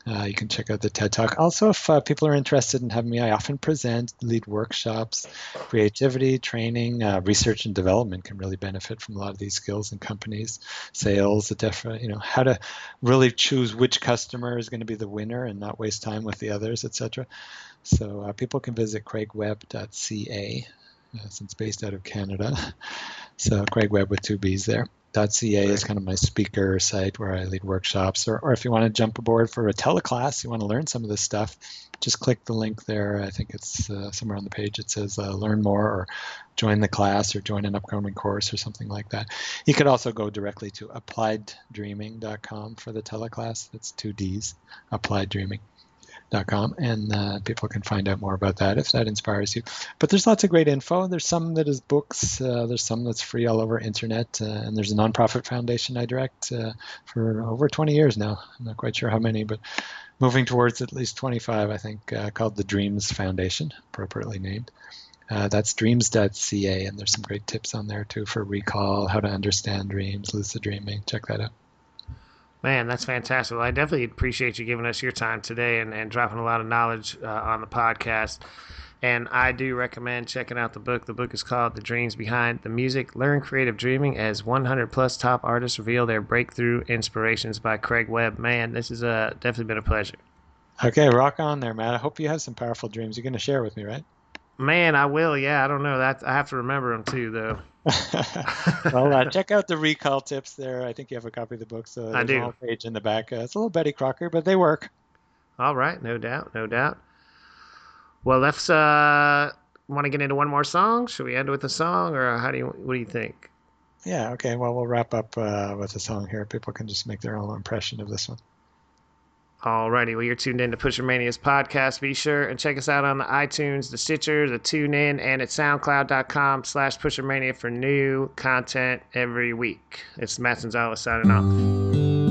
Speaker 2: Uh, you can check out the TED Talk. Also, if uh, people are interested in having me, I often present, lead workshops, creativity, training, uh, research and development can really benefit from a lot of these skills in companies, sales, different, you know, how to really choose which customer is going to be the winner and not waste time with the others, etc. So uh, people can visit craigwebb.ca uh, since based out of Canada. [LAUGHS] So Craig Webb with two B's there. .ca is kind of my speaker site where I lead workshops. Or, or if you want to jump aboard for a teleclass, you want to learn some of this stuff, just click the link there. I think it's uh, somewhere on the page. It says uh, learn more or join the class or join an upcoming course or something like that. You could also go directly to applieddreaming.com for the teleclass. That's two D's, applied dreaming com and uh, people can find out more about that if that inspires you. But there's lots of great info. There's some that is books uh, there's some that's free all over internet uh, and there's a nonprofit foundation i direct uh, for over 20 years now. I'm not quite sure how many but moving towards at least 25 i think uh, called the dreams foundation appropriately named. Uh, that's dreams.ca and there's some great tips on there too for recall how to understand dreams lucid dreaming. Check that out
Speaker 1: Man, that's fantastic. Well, I definitely appreciate you giving us your time today and, and dropping a lot of knowledge uh, on the podcast. And I do recommend checking out the book. The book is called The Dreams Behind the Music Learn Creative Dreaming as 100 plus top artists reveal their breakthrough inspirations by Craig Webb. Man, this has uh, definitely been a pleasure.
Speaker 2: Okay, rock on there, Matt. I hope you have some powerful dreams you're going to share with me, right?
Speaker 1: Man, I will. Yeah, I don't know. That I have to remember them too, though. [LAUGHS]
Speaker 2: well, uh, check out the recall tips there. I think you have a copy of the book, so
Speaker 1: I do.
Speaker 2: A page in the back. Uh, it's a little Betty Crocker, but they work.
Speaker 1: All right, no doubt, no doubt. Well, let's uh, want to get into one more song. Should we end with a song, or how do you? What do you think?
Speaker 2: Yeah. Okay. Well, we'll wrap up uh, with a song here. People can just make their own impression of this one.
Speaker 1: Alrighty, well, you're tuned in to Pusher Mania's podcast. Be sure and check us out on the iTunes, the Stitcher, the TuneIn, and at SoundCloud.com slash PusherMania for new content every week. It's Matt Gonzalez signing off.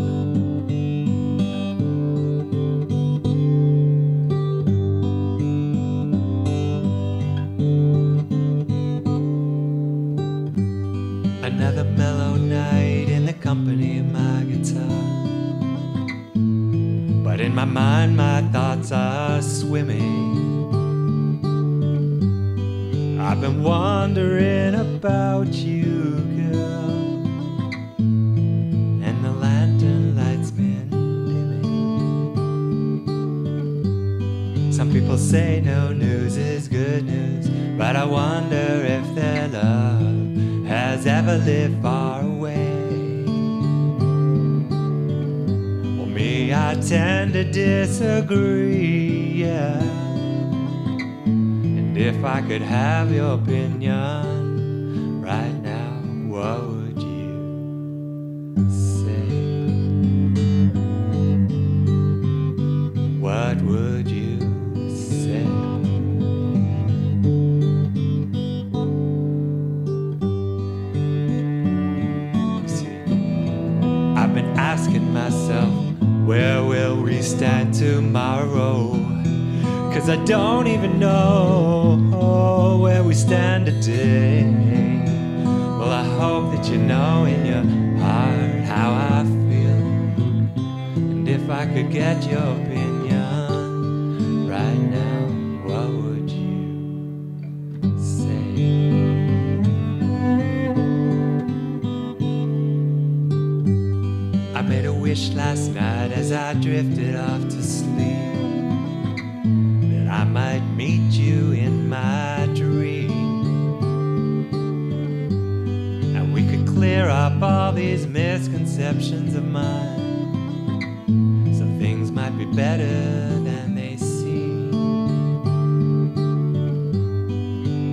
Speaker 3: Disagree, yeah. And if I could have your opinion hope that you know in your heart how I feel. And if I could get your opinion right now, what would you say? I made a wish last night as I drifted off to misconceptions of mine. So things might be better than they seem.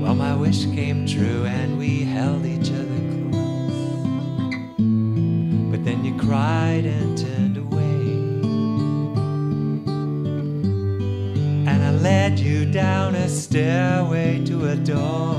Speaker 3: Well, my wish came true and we held each other close. But then you cried and turned away. And I led you down a stairway to a door.